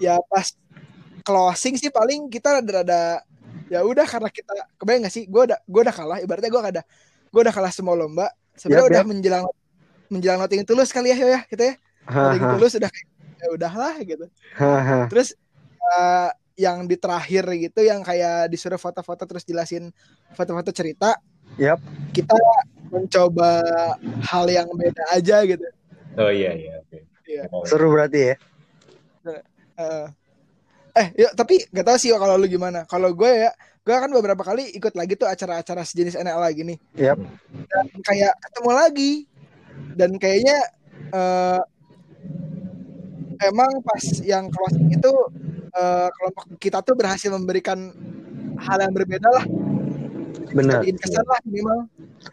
ya pas closing sih paling kita rada-rada ya udah karena kita kebayang gak sih gue udah gue udah kalah ibaratnya gue ada gue udah kalah semua lomba sebenarnya Yap, udah yap. menjelang menjelang noting tulus kali ya Yo, ya kita ya noting tulus udah kayak ya udahlah gitu haha. terus eh, yang di terakhir gitu yang kayak disuruh foto-foto terus jelasin foto-foto cerita Yap. kita mencoba hal yang beda aja gitu Oh iya iya. oke. Iya. Seru berarti ya. Eh, eh ya tapi gak tahu sih kalau lu gimana. Kalau gue ya gue kan beberapa kali ikut lagi tuh acara-acara sejenis NL lagi nih Yap. dan kayak ketemu lagi. Dan kayaknya eh, emang pas yang closing itu eh, kelompok kita tuh berhasil memberikan hal yang berbeda lah. Benar. bikin kesan lah minimal.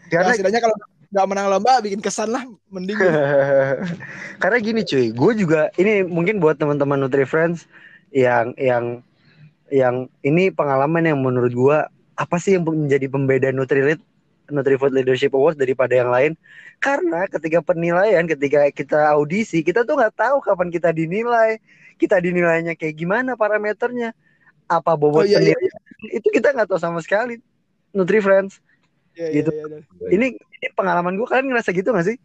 Ya, Karena setidaknya kalau nggak menang lomba bikin kesan lah mending. Karena gini cuy, gue juga ini mungkin buat teman-teman Nutri Friends yang yang yang ini pengalaman yang menurut gue apa sih yang menjadi pembeda Nutrilite Nutrifood Leadership Awards daripada yang lain? Karena ketika penilaian, ketika kita audisi, kita tuh nggak tahu kapan kita dinilai, kita dinilainya kayak gimana parameternya, apa bobot Oh, iya, iya, penilaian itu kita nggak tahu sama sekali. Nutri Friends, ya, Gitu. ya, ya, ya. ini ini pengalaman gue kalian ngerasa gitu gak sih?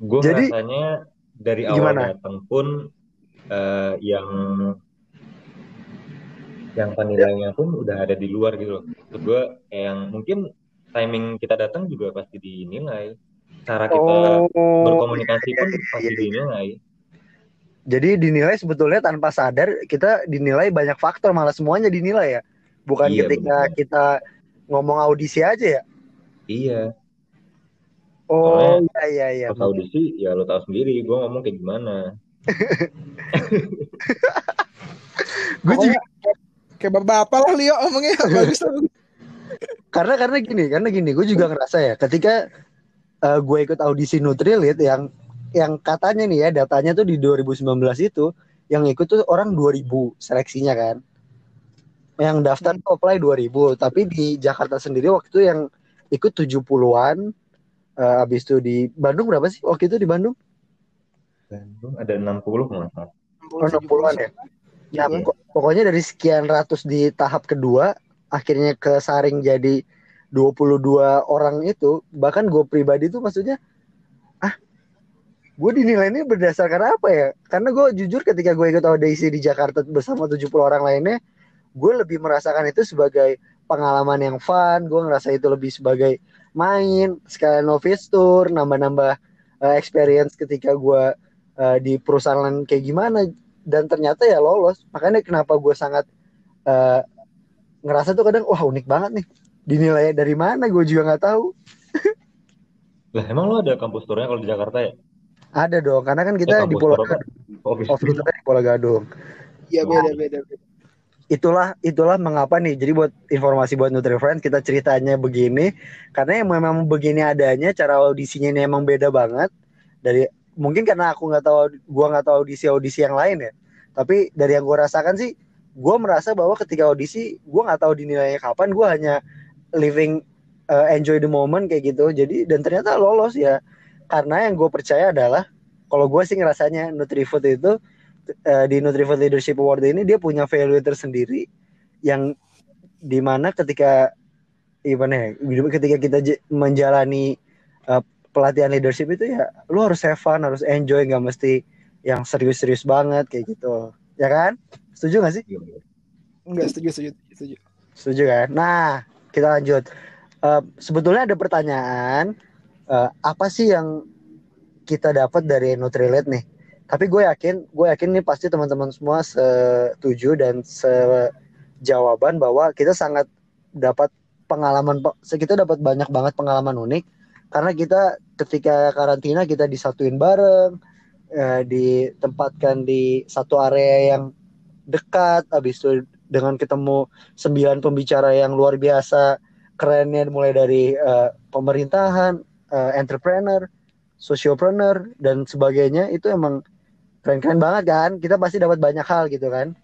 Gue Jadi- rasanya dari awal Gimana? datang pun eh, yang yang penilaiannya pun udah ada di luar gitu loh. Maksud gue yang mungkin timing kita datang juga pasti dinilai. Cara kita berkomunikasi pun iya, pasti iya. dinilai. Jadi dinilai sebetulnya tanpa sadar kita dinilai banyak faktor malah semuanya dinilai ya. Bukan Iya, ketika benar. kita ngomong audisi aja ya. Iya, Oh iya iya iya. pas audisi ya lo tahu sendiri gue ngomong kayak gimana. Gue juga kayak- kayak bapak lah Leo omongnya bagus karena karena gini karena gini gue juga ngerasa ya ketika eh, gue ikut audisi Nutrilit yang yang katanya nih ya datanya tuh di 2019 itu yang ikut tuh orang 2000 seleksinya kan. Yang daftar tuh apply 2000 tapi di Jakarta sendiri waktu itu yang ikut 70-an Eh, habis itu di Bandung berapa sih waktu itu di Bandung? Bandung ada 60 kalau nggak salah. Oh, 60-an ya? Ya, pokok- pokoknya dari sekian ratus di tahap kedua, akhirnya kesaring jadi 22 orang itu, bahkan gue pribadi tuh maksudnya, ah, gue dinilainya berdasarkan apa ya? Karena gue jujur ketika gue ikut audisi di Jakarta bersama 70 orang lainnya, gue lebih merasakan itu sebagai pengalaman yang fun, gue ngerasa itu lebih sebagai main, sekalian novice tour, nambah-nambah eh, experience ketika gue eh, di perusahaan lain kayak gimana dan ternyata ya lolos. Makanya kenapa gue sangat uh, ngerasa tuh kadang wah unik banget nih. Dinilai dari mana? Gue juga nggak tahu. Lah emang lo ada kampus turnya kalau di Jakarta ya? Ada dong karena kan kita Eh, di Pulau? Gadung. Office tur. kita di Pulau Gadung. Iya beda beda. beda. itulah itulah mengapa nih jadi buat informasi buat Nutri Friends kita ceritanya begini. Karena yang memang begini adanya cara audisinya ini emang beda banget. Dari mungkin karena aku nggak tahu gua nggak tahu audisi audisi yang lain ya. Tapi dari yang gua rasakan sih gua merasa bahwa ketika audisi gua nggak tahu dinilainya kapan gua hanya living uh, enjoy the moment kayak gitu. Jadi dan ternyata lolos ya. Karena yang gue percaya adalah kalau gue sih ngerasanya Nutrifood itu eh, di Nutrifood Leadership Award ini dia punya value tersendiri yang di mana ketika gimana ya ketika kita menjalani eh, pelatihan leadership itu ya lu harus have fun harus enjoy nggak mesti yang serius-serius banget kayak gitu. Ya kan? Setuju gak sih? Enggak setuju setuju setuju. setuju kan? Nah kita lanjut. Eh, sebetulnya ada pertanyaan eh, apa sih yang kita dapat dari Nutrilite nih? Tapi gue yakin gue yakin nih pasti teman-teman semua setuju dan sejawaban bahwa kita sangat dapat pengalaman kita dapat banyak banget pengalaman unik karena kita ketika karantina kita disatuin bareng eh, ditempatkan di satu area yang dekat habis itu dengan ketemu sembilan pembicara yang luar biasa kerennya mulai dari eh, pemerintahan eh, entrepreneur sociopreneur dan sebagainya itu emang keren-keren banget kan kita pasti dapat banyak hal gitu kan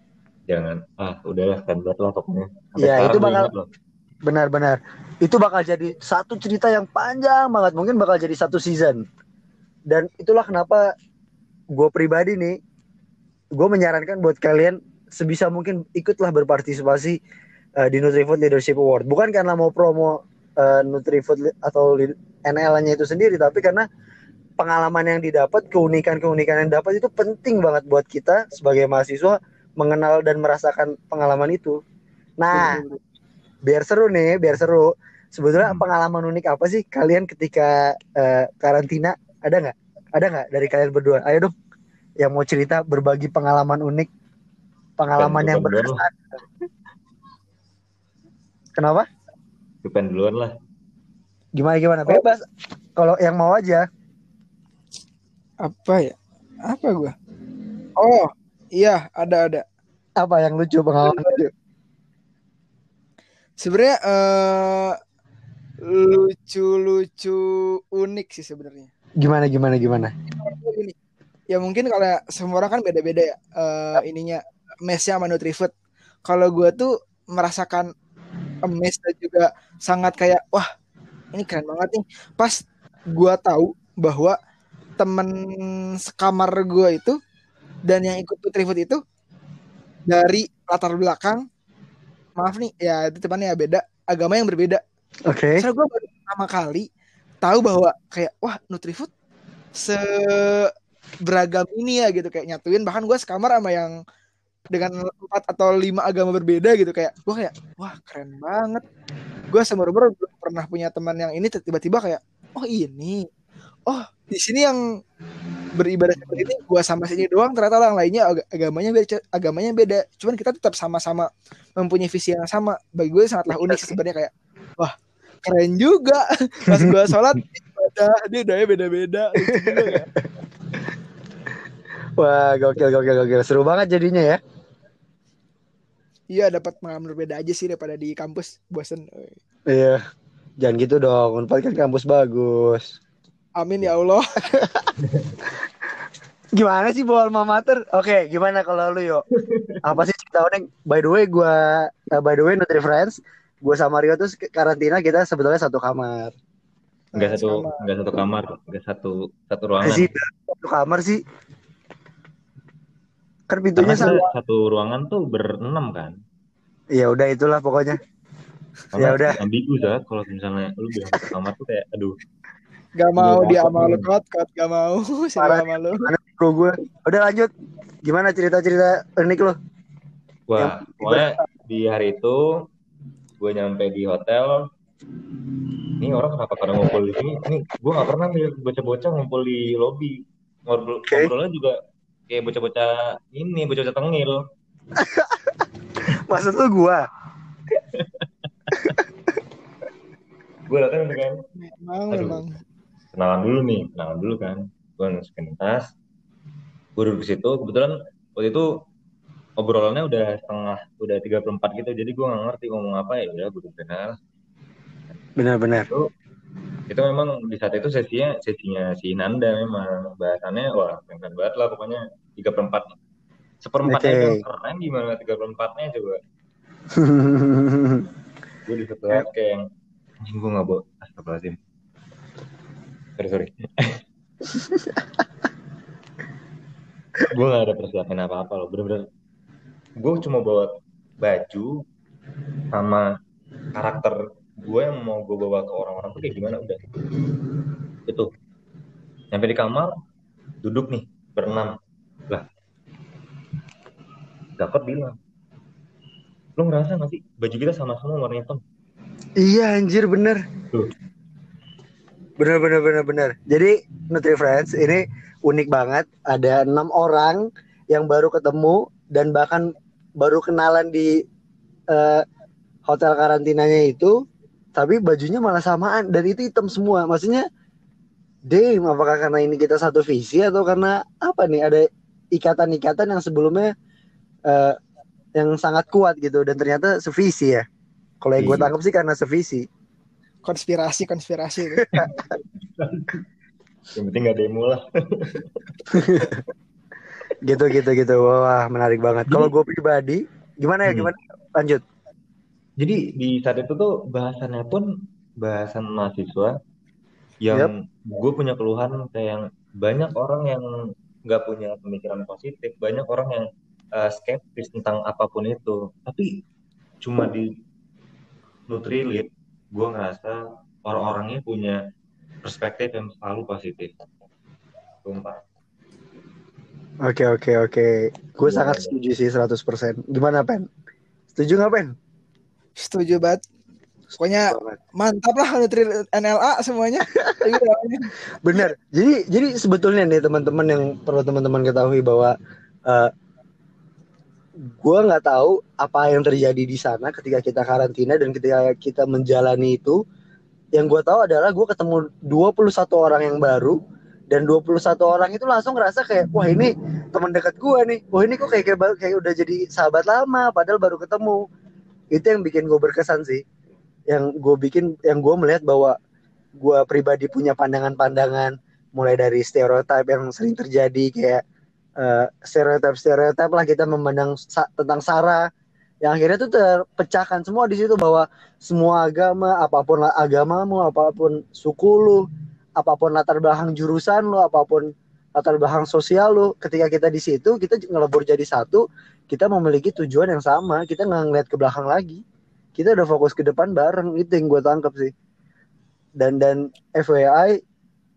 Jangan. Ah, udahlah kan banget lah pokoknya. Sampai Ya, itu bakal-. Benar-benar itu bakal jadi satu cerita yang panjang banget. Mungkin bakal jadi satu season. Dan itulah kenapa gue pribadi nih gue menyarankan buat kalian sebisa mungkin ikutlah berpartisipasi eh, di Nutrifood Leadership Award. Bukan karena mau promo eh, Nutrifood atau NL-nya itu sendiri tapi karena pengalaman yang didapat keunikan-keunikan yang dapat itu penting banget buat kita sebagai mahasiswa mengenal dan merasakan pengalaman itu. Nah biar seru nih, biar seru. Sebetulnya Hmm. pengalaman unik apa sih kalian ketika eh, karantina? Ada nggak? Ada nggak dari kalian berdua? Ayo dong, yang mau cerita berbagi pengalaman unik, pengalaman Bukan- yang berkesan. Kenapa? Bukan duluan lah. Gimana gimana? Bebas. Kalau yang mau aja. Apa ya? Apa gua? Oh, iya ada ada. Apa yang lucu pengalaman lucu? Sebenarnya eh lucu-lucu unik sih sebenarnya. Gimana gimana gimana? Ya mungkin kalau semua orang kan beda-beda ya eh, ininya mesnya sama Nutrifood. Kalau gue tuh merasakan mes dan juga sangat kayak wah ini keren banget nih. Pas gue tahu bahwa temen sekamar gue itu dan yang ikut Nutrifood itu dari latar belakang maaf nih ya itu temannya ya beda. Agama yang berbeda. Oke. Soalnya gue baru pertama kali tahu bahwa kayak wah Nutrifood se beragam ini ya gitu. Kayak nyatuin bahkan gue sekamar sama yang dengan empat atau lima agama berbeda gitu. Kayak gue kayak wah keren banget. Gue seumur umur belum pernah punya teman yang ini tiba-tiba kayak oh ini. Oh di sini yang beribadah seperti ini gue sama sini doang ternyata yang lainnya ag- agamanya beda agamanya beda cuman kita tetap sama-sama mempunyai visi yang sama bagi gue sangatlah unik sih sebenarnya kayak wah keren juga pas gue sholat ibadah dia udahnya beda-beda ya. Wah, gokil gokil gokil. Seru banget jadinya ya. iya dapat pengalaman berbeda aja sih daripada di kampus bosen Iya. Jangan gitu dong. Unpad kan kampus bagus. Amin ya Allah Gimana sih bawa alma mater? Oke, gimana kalau lu yo? Apa sih cerita unik? By the way, gua uh, by the way Nutri Friends, gua sama Rio tuh karantina kita sebetulnya satu kamar. Enggak satu sama. enggak satu kamar, enggak satu satu Eh, ruangan. sih satu kamar sih. Kan pintunya kita satu ruangan tuh berenam kan. Ya udah itulah pokoknya. Ya udah. ambigu Zat, kalau misalnya lu bilang satu kamar tuh kayak aduh. Gak mau Udah dia sama lu kot kot gak mau Parah. sama lu Mana bro gue? Udah lanjut. Gimana cerita-cerita unik lu? Wah, pokoknya di hari itu gue nyampe di hotel. Ini orang kenapa pada ngumpul di sini? Ini gue gak pernah nih bocah-bocah ngumpul di lobby. Ngobrol, Oke. Ngobrolnya juga kayak bocah-bocah ini, bocah-bocah tengil. Maksud lu gua? Gue datang kan, Memang, Aduh. memang. Kenalan dulu nih, kenalan dulu kan. Gue masukin tas, gue duduk di situ. Kebetulan waktu itu obrolannya udah setengah, udah tiga perempat gitu. Jadi gue nggak ngerti ngomong apa ya. Udah gue kenal. Benar-benar. Itu memang di saat itu sesinya sesinya si Nanda memang bahasannya wah keren banget lah pokoknya tiga perempat. Seperempatnya Oke. itu keren gimana tiga perempatnya coba. Gue di satu saat kayak yang gue nggak bawa astagfirullahaladzim. Sorry sorry. gue gak ada persiapan apa-apa loh bener-bener gue cuma bawa baju sama karakter gue yang mau gue bawa ke orang-orang tuh kayak gimana udah itu nyampe di kamar duduk nih berenam lah Gakot bilang lo ngerasa gak sih baju kita sama semua warna hitam Iya anjir bener. Tuh. Bener bener bener bener. Jadi Nutri Friends ini unik banget. Ada enam orang yang baru ketemu dan bahkan baru kenalan di eh, hotel karantinanya itu, tapi bajunya malah samaan dan itu hitam semua. Maksudnya, damn, apakah karena ini kita satu visi atau karena apa nih? Ada ikatan-ikatan yang sebelumnya eh, yang sangat kuat gitu dan ternyata sevisi ya. Kalau yang gue Iya. tangkap sih karena sevisi. Konspirasi, konspirasi. itu. yang penting gak demo lah gitu gitu gitu wah menarik banget kalau gue pribadi gimana ya Hmm. gimana lanjut Jadi di saat itu tuh bahasannya pun bahasan mahasiswa yang gue punya keluhan kayak yang banyak orang yang nggak punya pemikiran positif, banyak orang yang uh, skeptis tentang apa pun itu. Tapi cuma di Nutrilit, gue ngerasa orang-orangnya punya perspektif yang selalu positif. Sumpah. oke oke oke gue Iya, sangat iya. setuju sih 100% gimana pen setuju nggak pen Setuju banget. Pokoknya mantap lah Nutri NLA semuanya. Iya, bener jadi jadi sebetulnya nih teman-teman yang perlu teman-teman ketahui bahwa eh gue nggak tahu apa yang terjadi di sana ketika kita karantina dan ketika kita menjalani itu. Yang gue tahu adalah gue ketemu 21 orang yang baru dan 21 orang itu langsung ngerasa kayak wah ini teman dekat gue nih. Wah ini kok kayak, kayak kayak udah jadi sahabat lama padahal baru ketemu. Itu yang bikin gue berkesan sih. Yang gue bikin yang gue melihat bahwa gue pribadi punya pandangan-pandangan mulai dari stereotip yang sering terjadi kayak eh, stereotip-stereotip lah kita memandang sa- tentang Sarah yang akhirnya tuh terpecahkan semua di situ bahwa semua agama apa pun agamamu apa pun suku lu apa pun latar belakang jurusan lu apa pun latar belakang sosial lu ketika kita di situ kita ngelebur jadi satu kita memiliki tujuan yang sama kita nggak ngeliat ke belakang lagi. Kita udah fokus ke depan bareng itu yang gue tangkap sih. Dan dan FYI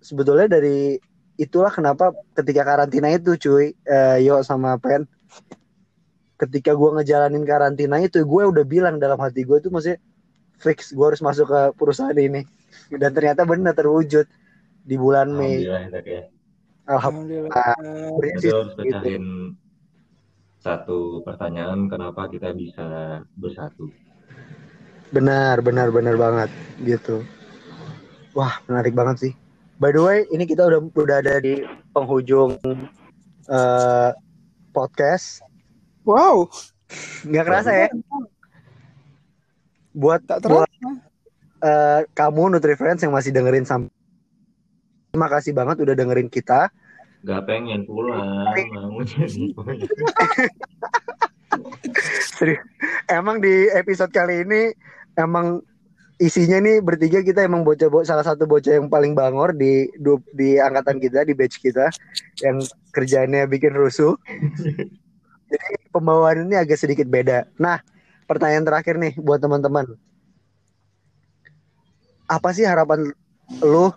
sebetulnya dari itulah kenapa ketika karantina itu cuy eh, yo sama Pen ketika gue ngejalanin karantina itu gue udah bilang dalam hati gue tuh maksudnya fix gue harus masuk ke perusahaan ini. Dan ternyata benar terwujud di bulan Mei. Alhamdulillah ya, Alhamdulillah. Jadi lo harus pecahin satu pertanyaan kenapa kita bisa bersatu. benar benar benar banget gitu. Wah menarik banget sih by the way ini kita udah udah ada di penghujung eh, podcast. Wow, nggak kerasa ya? Buat tak buat terasa. eh, kamu Nutrifriends yang masih dengerin sampai terima kasih banget udah dengerin kita. Gak pengen pulang, mau jadi Serius. emang di episode kali ini emang isinya nih bertiga kita emang bocah bo salah satu bocah yang paling bangor di du- di angkatan kita di batch kita yang kerjaannya bikin rusuh. Jadi pembawaan ini agak sedikit beda. Nah pertanyaan terakhir nih buat teman-teman. Apa sih harapan lu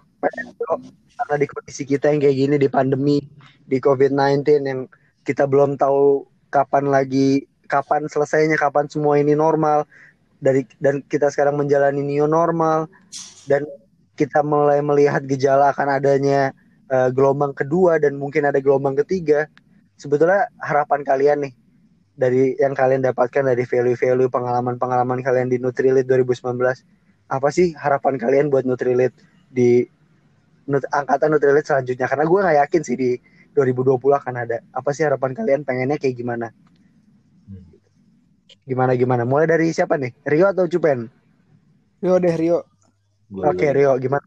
karena di kondisi kita yang kayak gini di pandemi di COVID-19 yang kita belum tahu kapan lagi kapan selesainya kapan semua ini normal dari dan kita sekarang menjalani new normal dan kita mulai melihat gejala akan adanya eh, gelombang kedua dan mungkin ada gelombang ketiga. Sebetulnya harapan kalian nih dari yang kalian dapatkan dari value-value pengalaman-pengalaman kalian di Nutrilite 2019 apa sih harapan kalian buat Nutrilite di nut, angkatan Nutrilite selanjutnya? Karena gue nggak yakin sih di 2020 akan ada. Apa sih harapan kalian? Pengennya kayak gimana gimana gimana mulai dari siapa nih Rio atau Cupen Rio deh Rio oke dulu. Rio gimana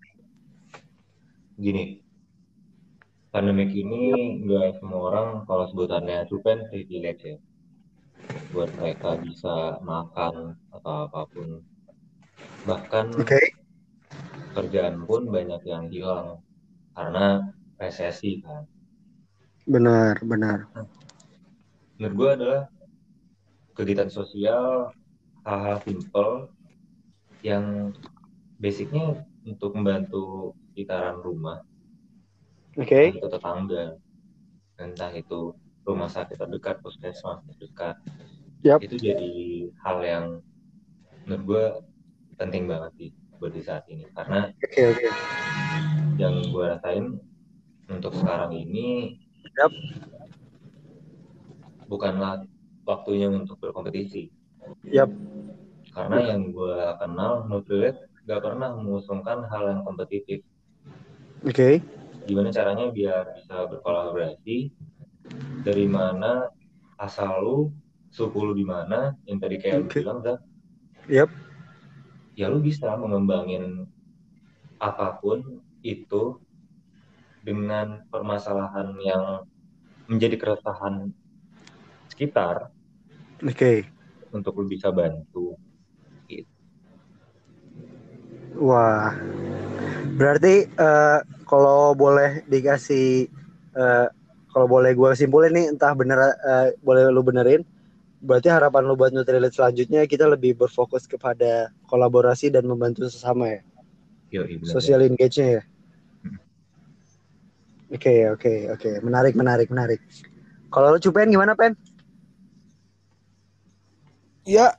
Gini, pandemik ini nggak semua orang kalau sebutannya cupen privilege ya. Buat mereka bisa makan atau apa pun. Bahkan oke kerjaan pun banyak yang hilang karena resesi kan. benar benar Menurut gue adalah kegiatan sosial hal-hal simple yang basicnya untuk membantu sekitaran rumah, oke entah itu tetangga, entah itu rumah sakit terdekat, puskesmas terdekat. Yap. Itu jadi hal yang menurut gue penting banget sih buat di saat ini karena oke oke yang gue rasain untuk sekarang ini Yap. bukanlah waktunya untuk berkompetisi. Yap. Karena yang gue kenal Nutrilite gak pernah mengusungkan hal yang kompetitif. oke Gimana caranya biar bisa berkolaborasi? Dari mana asal lu, suku lu di mana? Yang tadi kayak lu Oke. bilang, Zak. Yap. Ya lu bisa mengembangin apa pun itu dengan permasalahan yang menjadi keresahan sekitar oke untuk lu bisa bantu. Wah, berarti eh, kalau boleh dikasih, eh, kalau boleh gue simpulin nih, entah bener, eh, boleh lu benerin, berarti harapan lu buat Nutrilite selanjutnya kita lebih berfokus kepada kolaborasi dan membantu sesama ya, Yoi, bener social engage-nya ya. Hmm. Oke, oke, oke, menarik, menarik, menarik. Kalau lu Cupen gimana Pen? Ya.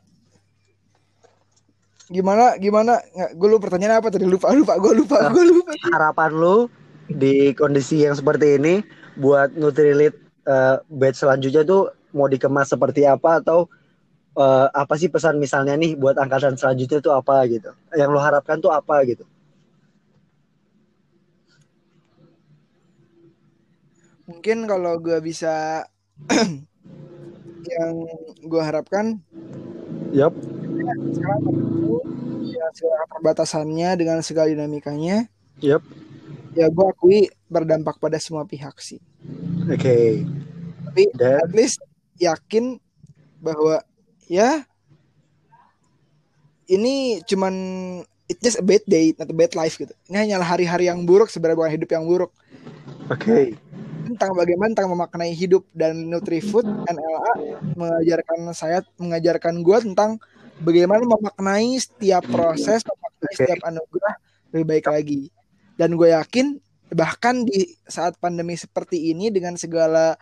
Gimana gimana? Nggak gue lupa pertanyaan apa tadi? Lupa lupa. Gue lupa gue lupa. Harapan lu di kondisi yang seperti ini buat Nutrilite eh, batch selanjutnya tuh mau dikemas seperti apa atau eh, apa sih pesan misalnya nih buat angkatan selanjutnya tuh apa gitu? Yang lo harapkan tuh apa gitu? mungkin kalau gue bisa yang gue harapkan Yap. sekarang itu dengan segala perbatasannya dengan segala dinamikanya Yap. ya gue akui berdampak pada semua pihak sih Oke. tapi Dan at least yakin bahwa ya ini cuman it's just a bad day not a bad life gitu ini hanyalah hari-hari yang buruk sebenarnya bukan hidup yang buruk oke. Tentang bagaimana tentang memaknai hidup dan Nutrifood NLA mengajarkan saya mengajarkan gue tentang bagaimana memaknai setiap proses memaknai setiap anugerah lebih baik lagi. Dan gue yakin bahkan di saat pandemi seperti ini dengan segala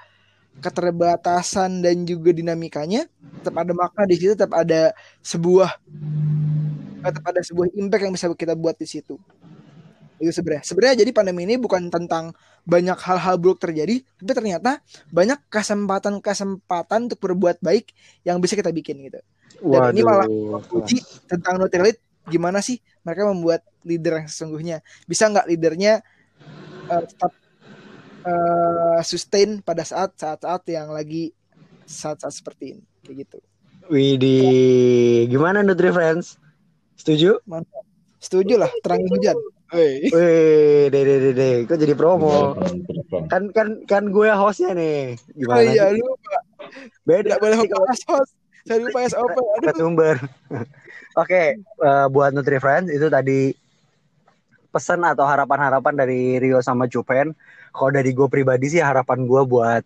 keterbatasan dan juga dinamikanya tetap ada makna di situ tetap ada sebuah tetap ada sebuah impact yang bisa kita buat di situ. Itu sebenarnya. Sebenarnya jadi pandemi ini bukan tentang banyak hal-hal buruk terjadi tapi ternyata banyak kesempatan-kesempatan untuk berbuat baik yang bisa kita bikin gitu Dan ini malah uji tentang Nutrilite gimana sih mereka membuat leader yang sesungguhnya bisa nggak leadernya eh, tetap eh, sustain pada saat saat-saat yang lagi saat-saat seperti ini kayak gitu Widih, gimana Nutri Friends? Setuju? mantap setuju lah terangin hujan. Wih, deh, deh, deh, deh. Kok jadi promo? Keren. Kan, kan, kan gue hostnya nih. oh Gimana iya sih? lupa Beda tidak boleh host host saya lupa SOP aduh sumber. Oke, eh, buat Nutri Friends itu tadi pesan atau harapan-harapan dari Rio sama Cupen. Kalau dari gue pribadi sih harapan gue buat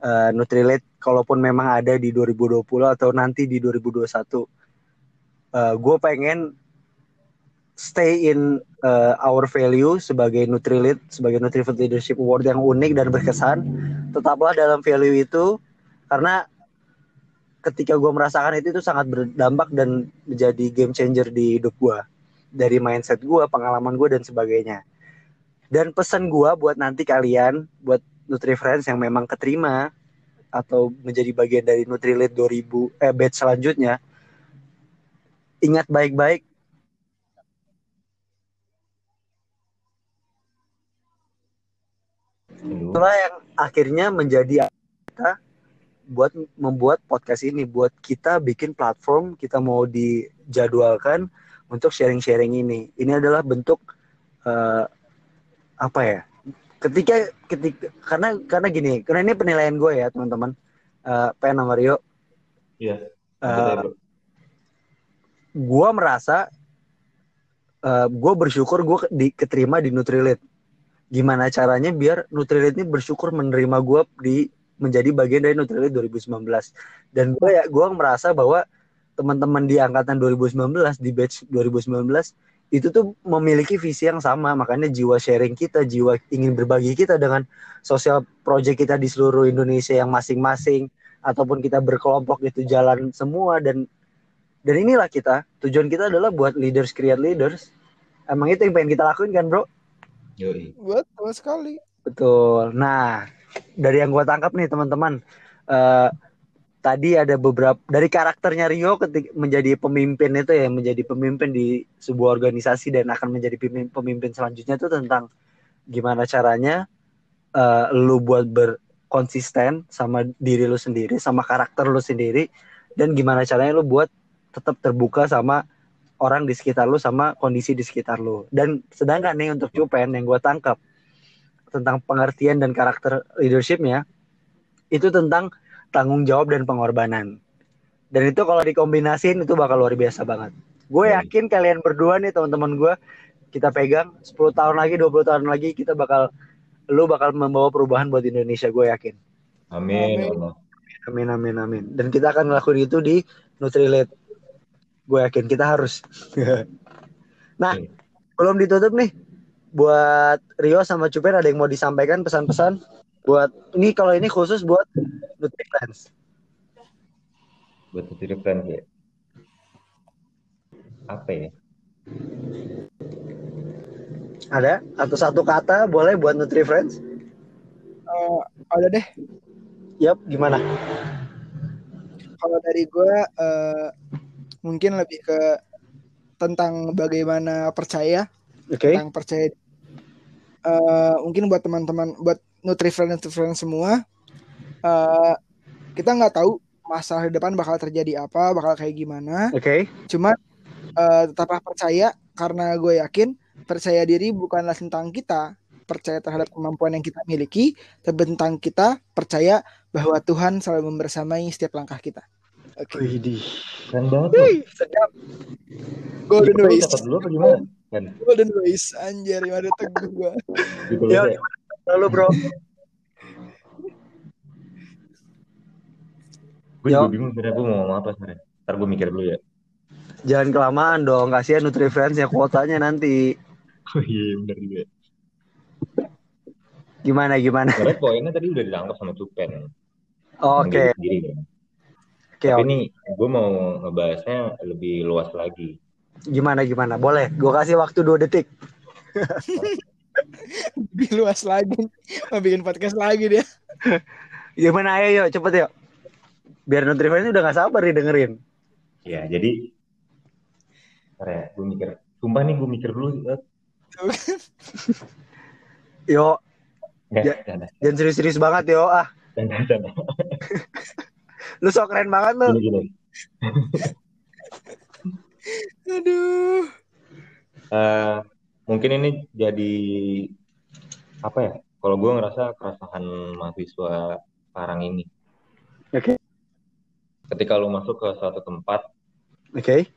eh, Nutrilite, kalaupun memang ada di 2020 atau nanti di 2021, eh, gue pengen stay in eh, our value sebagai Nutrilite, sebagai Nutrifood Leadership Award yang unik dan berkesan. Tetaplah dalam value itu, karena ketika gue merasakan itu itu sangat berdampak dan menjadi game changer di hidup gue dari mindset gue pengalaman gue dan sebagainya dan pesan gue buat nanti kalian buat Nutri Friends yang memang keterima atau menjadi bagian dari Nutrilite 2000 eh batch selanjutnya ingat baik-baik itulah yang akhirnya menjadi kita buat membuat podcast ini. Buat kita bikin platform kita mau dijadwalkan untuk sharing-sharing ini. Ini adalah bentuk uh, apa ya? Ketika ketika karena karena gini karena ini penilaian gue ya teman-teman. Uh, Pen sama Rio. Iya. Uh, gue merasa uh, gue bersyukur gue diketerima di Nutrilite gimana caranya biar Nutrilite ini bersyukur menerima gue di menjadi bagian dari Nutrilite 2019 dan gue ya gue merasa bahwa teman-teman di angkatan 2019 di batch 2019 itu tuh memiliki visi yang sama. Makanya jiwa sharing kita jiwa ingin berbagi kita dengan sosial project kita di seluruh Indonesia yang masing-masing ataupun kita berkelompok itu jalan semua. Dan dan inilah kita tujuan kita adalah buat leaders create leaders. Emang itu yang pengen kita lakuin kan bro Yoi. Betul sekali. Betul. Nah, dari yang gue tangkap nih teman-teman, uh, tadi ada beberapa dari karakternya Rio ketika menjadi pemimpin itu ya, menjadi pemimpin di sebuah organisasi dan akan menjadi pemimpin, pemimpin selanjutnya itu tentang gimana caranya uh, lu buat berkonsisten sama diri lu sendiri, sama karakter lu sendiri, dan gimana caranya lu buat tetap terbuka sama orang di sekitar lu sama kondisi di sekitar lu. Dan sedangkan nih untuk Cupen yang gue tangkap tentang pengertian dan karakter leadershipnya itu tentang tanggung jawab dan pengorbanan. Dan itu kalau dikombinasin itu bakal luar biasa banget. Gue Hmm. yakin kalian berdua nih teman-teman gue kita pegang 10 tahun lagi 20 tahun lagi kita bakal lu bakal membawa perubahan buat Indonesia gue yakin. Amin. Amin. Allah. Amin amin amin. Dan kita akan ngelakuin itu di Nutrilite. Gue yakin kita harus. nah, Oke. belum ditutup nih. Buat Rio sama Cupen ada yang mau disampaikan pesan-pesan buat ini kalau ini khusus buat Nutrilance. Buat Nutrilite ya. Apa ya? Ada atau satu kata boleh buat Nutrifriends? Eh, ada deh. Yap, gimana? Kalau dari gue eh, mungkin lebih ke tentang bagaimana percaya, Oke. tentang percaya. Eh, mungkin buat teman-teman, buat Nutrifriend Nutrifriend semua, eh, kita nggak tahu masalah di depan bakal terjadi apa, bakal kayak gimana. Oke. Cuma eh, tetaplah percaya karena gue yakin percaya diri bukanlah tentang kita percaya terhadap kemampuan yang kita miliki, tentang kita percaya bahwa Tuhan selalu membersamai setiap langkah kita. Oke. Widih. Keren banget. Wih, sedap. Golden Ways. dulu apa gimana? Kan. Golden Ways. Anjir, ada teguh gua. Gitu Ya, ya. Lalu bro. Gue Yo. juga bingung sebenarnya gue mau ngomong apa sebenarnya. Ntar gue mikir dulu ya. Jangan kelamaan dong, kasihan Nutrifriends ya kuotanya nanti. Oh iya bener juga. Gimana gimana? Sebenarnya poinnya tadi udah ditangkap sama Cupen. Oke. Diri sendiri, kan. Oke, Tapi nih gue mau ngebahasnya lebih luas lagi. Gimana gimana? Boleh. Gue kasih waktu 2 detik. Lebih luas lagi. Mau bikin podcast lagi dia. Gimana ayo yuk, cepet yuk. Biar Nutrifriends udah gak sabar nih dengerin. Ya jadi. Ya, gue mikir. Sumpah nih gue mikir dulu. eh. Yo, jangan serius-serius banget yo. Ah, canda. Lu sok keren banget lu. Gini, gini. Aduh. Eh, mungkin ini jadi apa ya? Kalau gue ngerasa keresahan mahasiswa sekarang ini. Oke. Ketika lu masuk ke suatu tempat, Oke.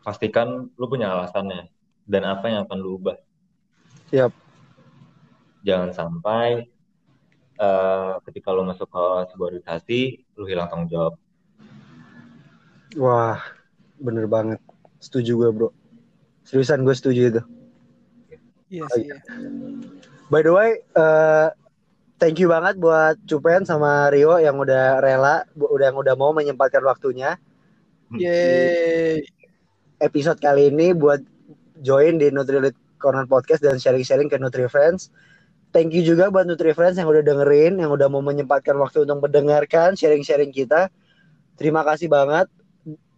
pastikan lu punya alasannya dan apa yang akan lu ubah. Yap. Jangan sampai eh, ketika lu masuk ke sebuah organisasi, lu hilang tanggung jawab. Wah, bener banget. Setuju gue bro. Seriusan gue setuju itu. Iya sih. ya. By the way, eh, thank you banget buat Cupen sama Rio yang udah rela, bu- udah yang udah mau menyempatkan waktunya Yeay. episode kali ini buat join di Nutrilite Corner Podcast dan sharing-sharing ke Nutri Friends. Thank you juga buat Nutri Friends yang udah dengerin, yang udah mau menyempatkan waktu untuk mendengarkan sharing-sharing kita. Terima kasih banget.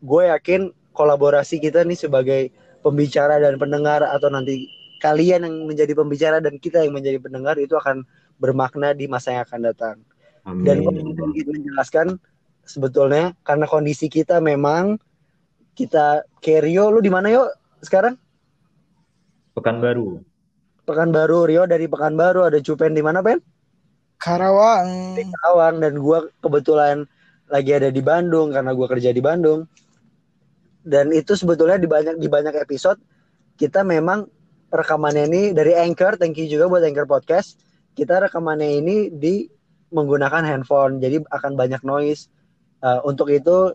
Gue yakin kolaborasi kita nih sebagai pembicara dan pendengar atau nanti kalian yang menjadi pembicara dan kita yang menjadi pendengar itu akan bermakna di masa yang akan datang. Amin. Dan kita menjelaskan sebetulnya karena kondisi kita memang kita Kerio lu di mana yuk sekarang? Pekanbaru. Pekanbaru, Rio dari Pekanbaru, ada Cupen di mana, Pen? Karawang. Di Karawang dan gua kebetulan lagi ada di Bandung karena gua kerja di Bandung. Dan itu sebetulnya di banyak di banyak episode kita memang rekamannya ini dari Anchor, thank you juga buat Anchor Podcast. Kita rekamannya ini di menggunakan handphone, jadi akan banyak noise. Uh, untuk itu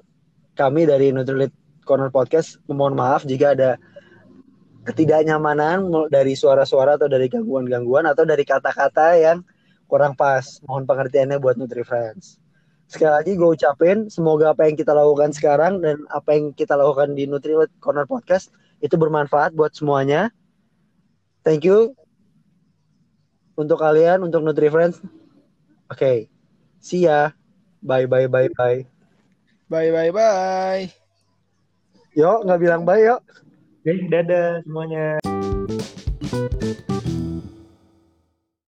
kami dari Nutrilit Corner Podcast memohon maaf jika ada ketidaknyamanan dari suara-suara atau dari gangguan-gangguan atau dari kata-kata yang kurang pas. Mohon pengertiannya buat Nutri Friends. Sekali lagi gue ucapin semoga apa yang kita lakukan sekarang dan apa yang kita lakukan di Nutri Corner Podcast itu bermanfaat buat semuanya. Thank you untuk kalian, untuk Nutri Friends. Oke, okay. see ya. Bye bye bye bye. Bye bye bye. Yuk, nggak bilang bye yuk. Oke, dadah semuanya.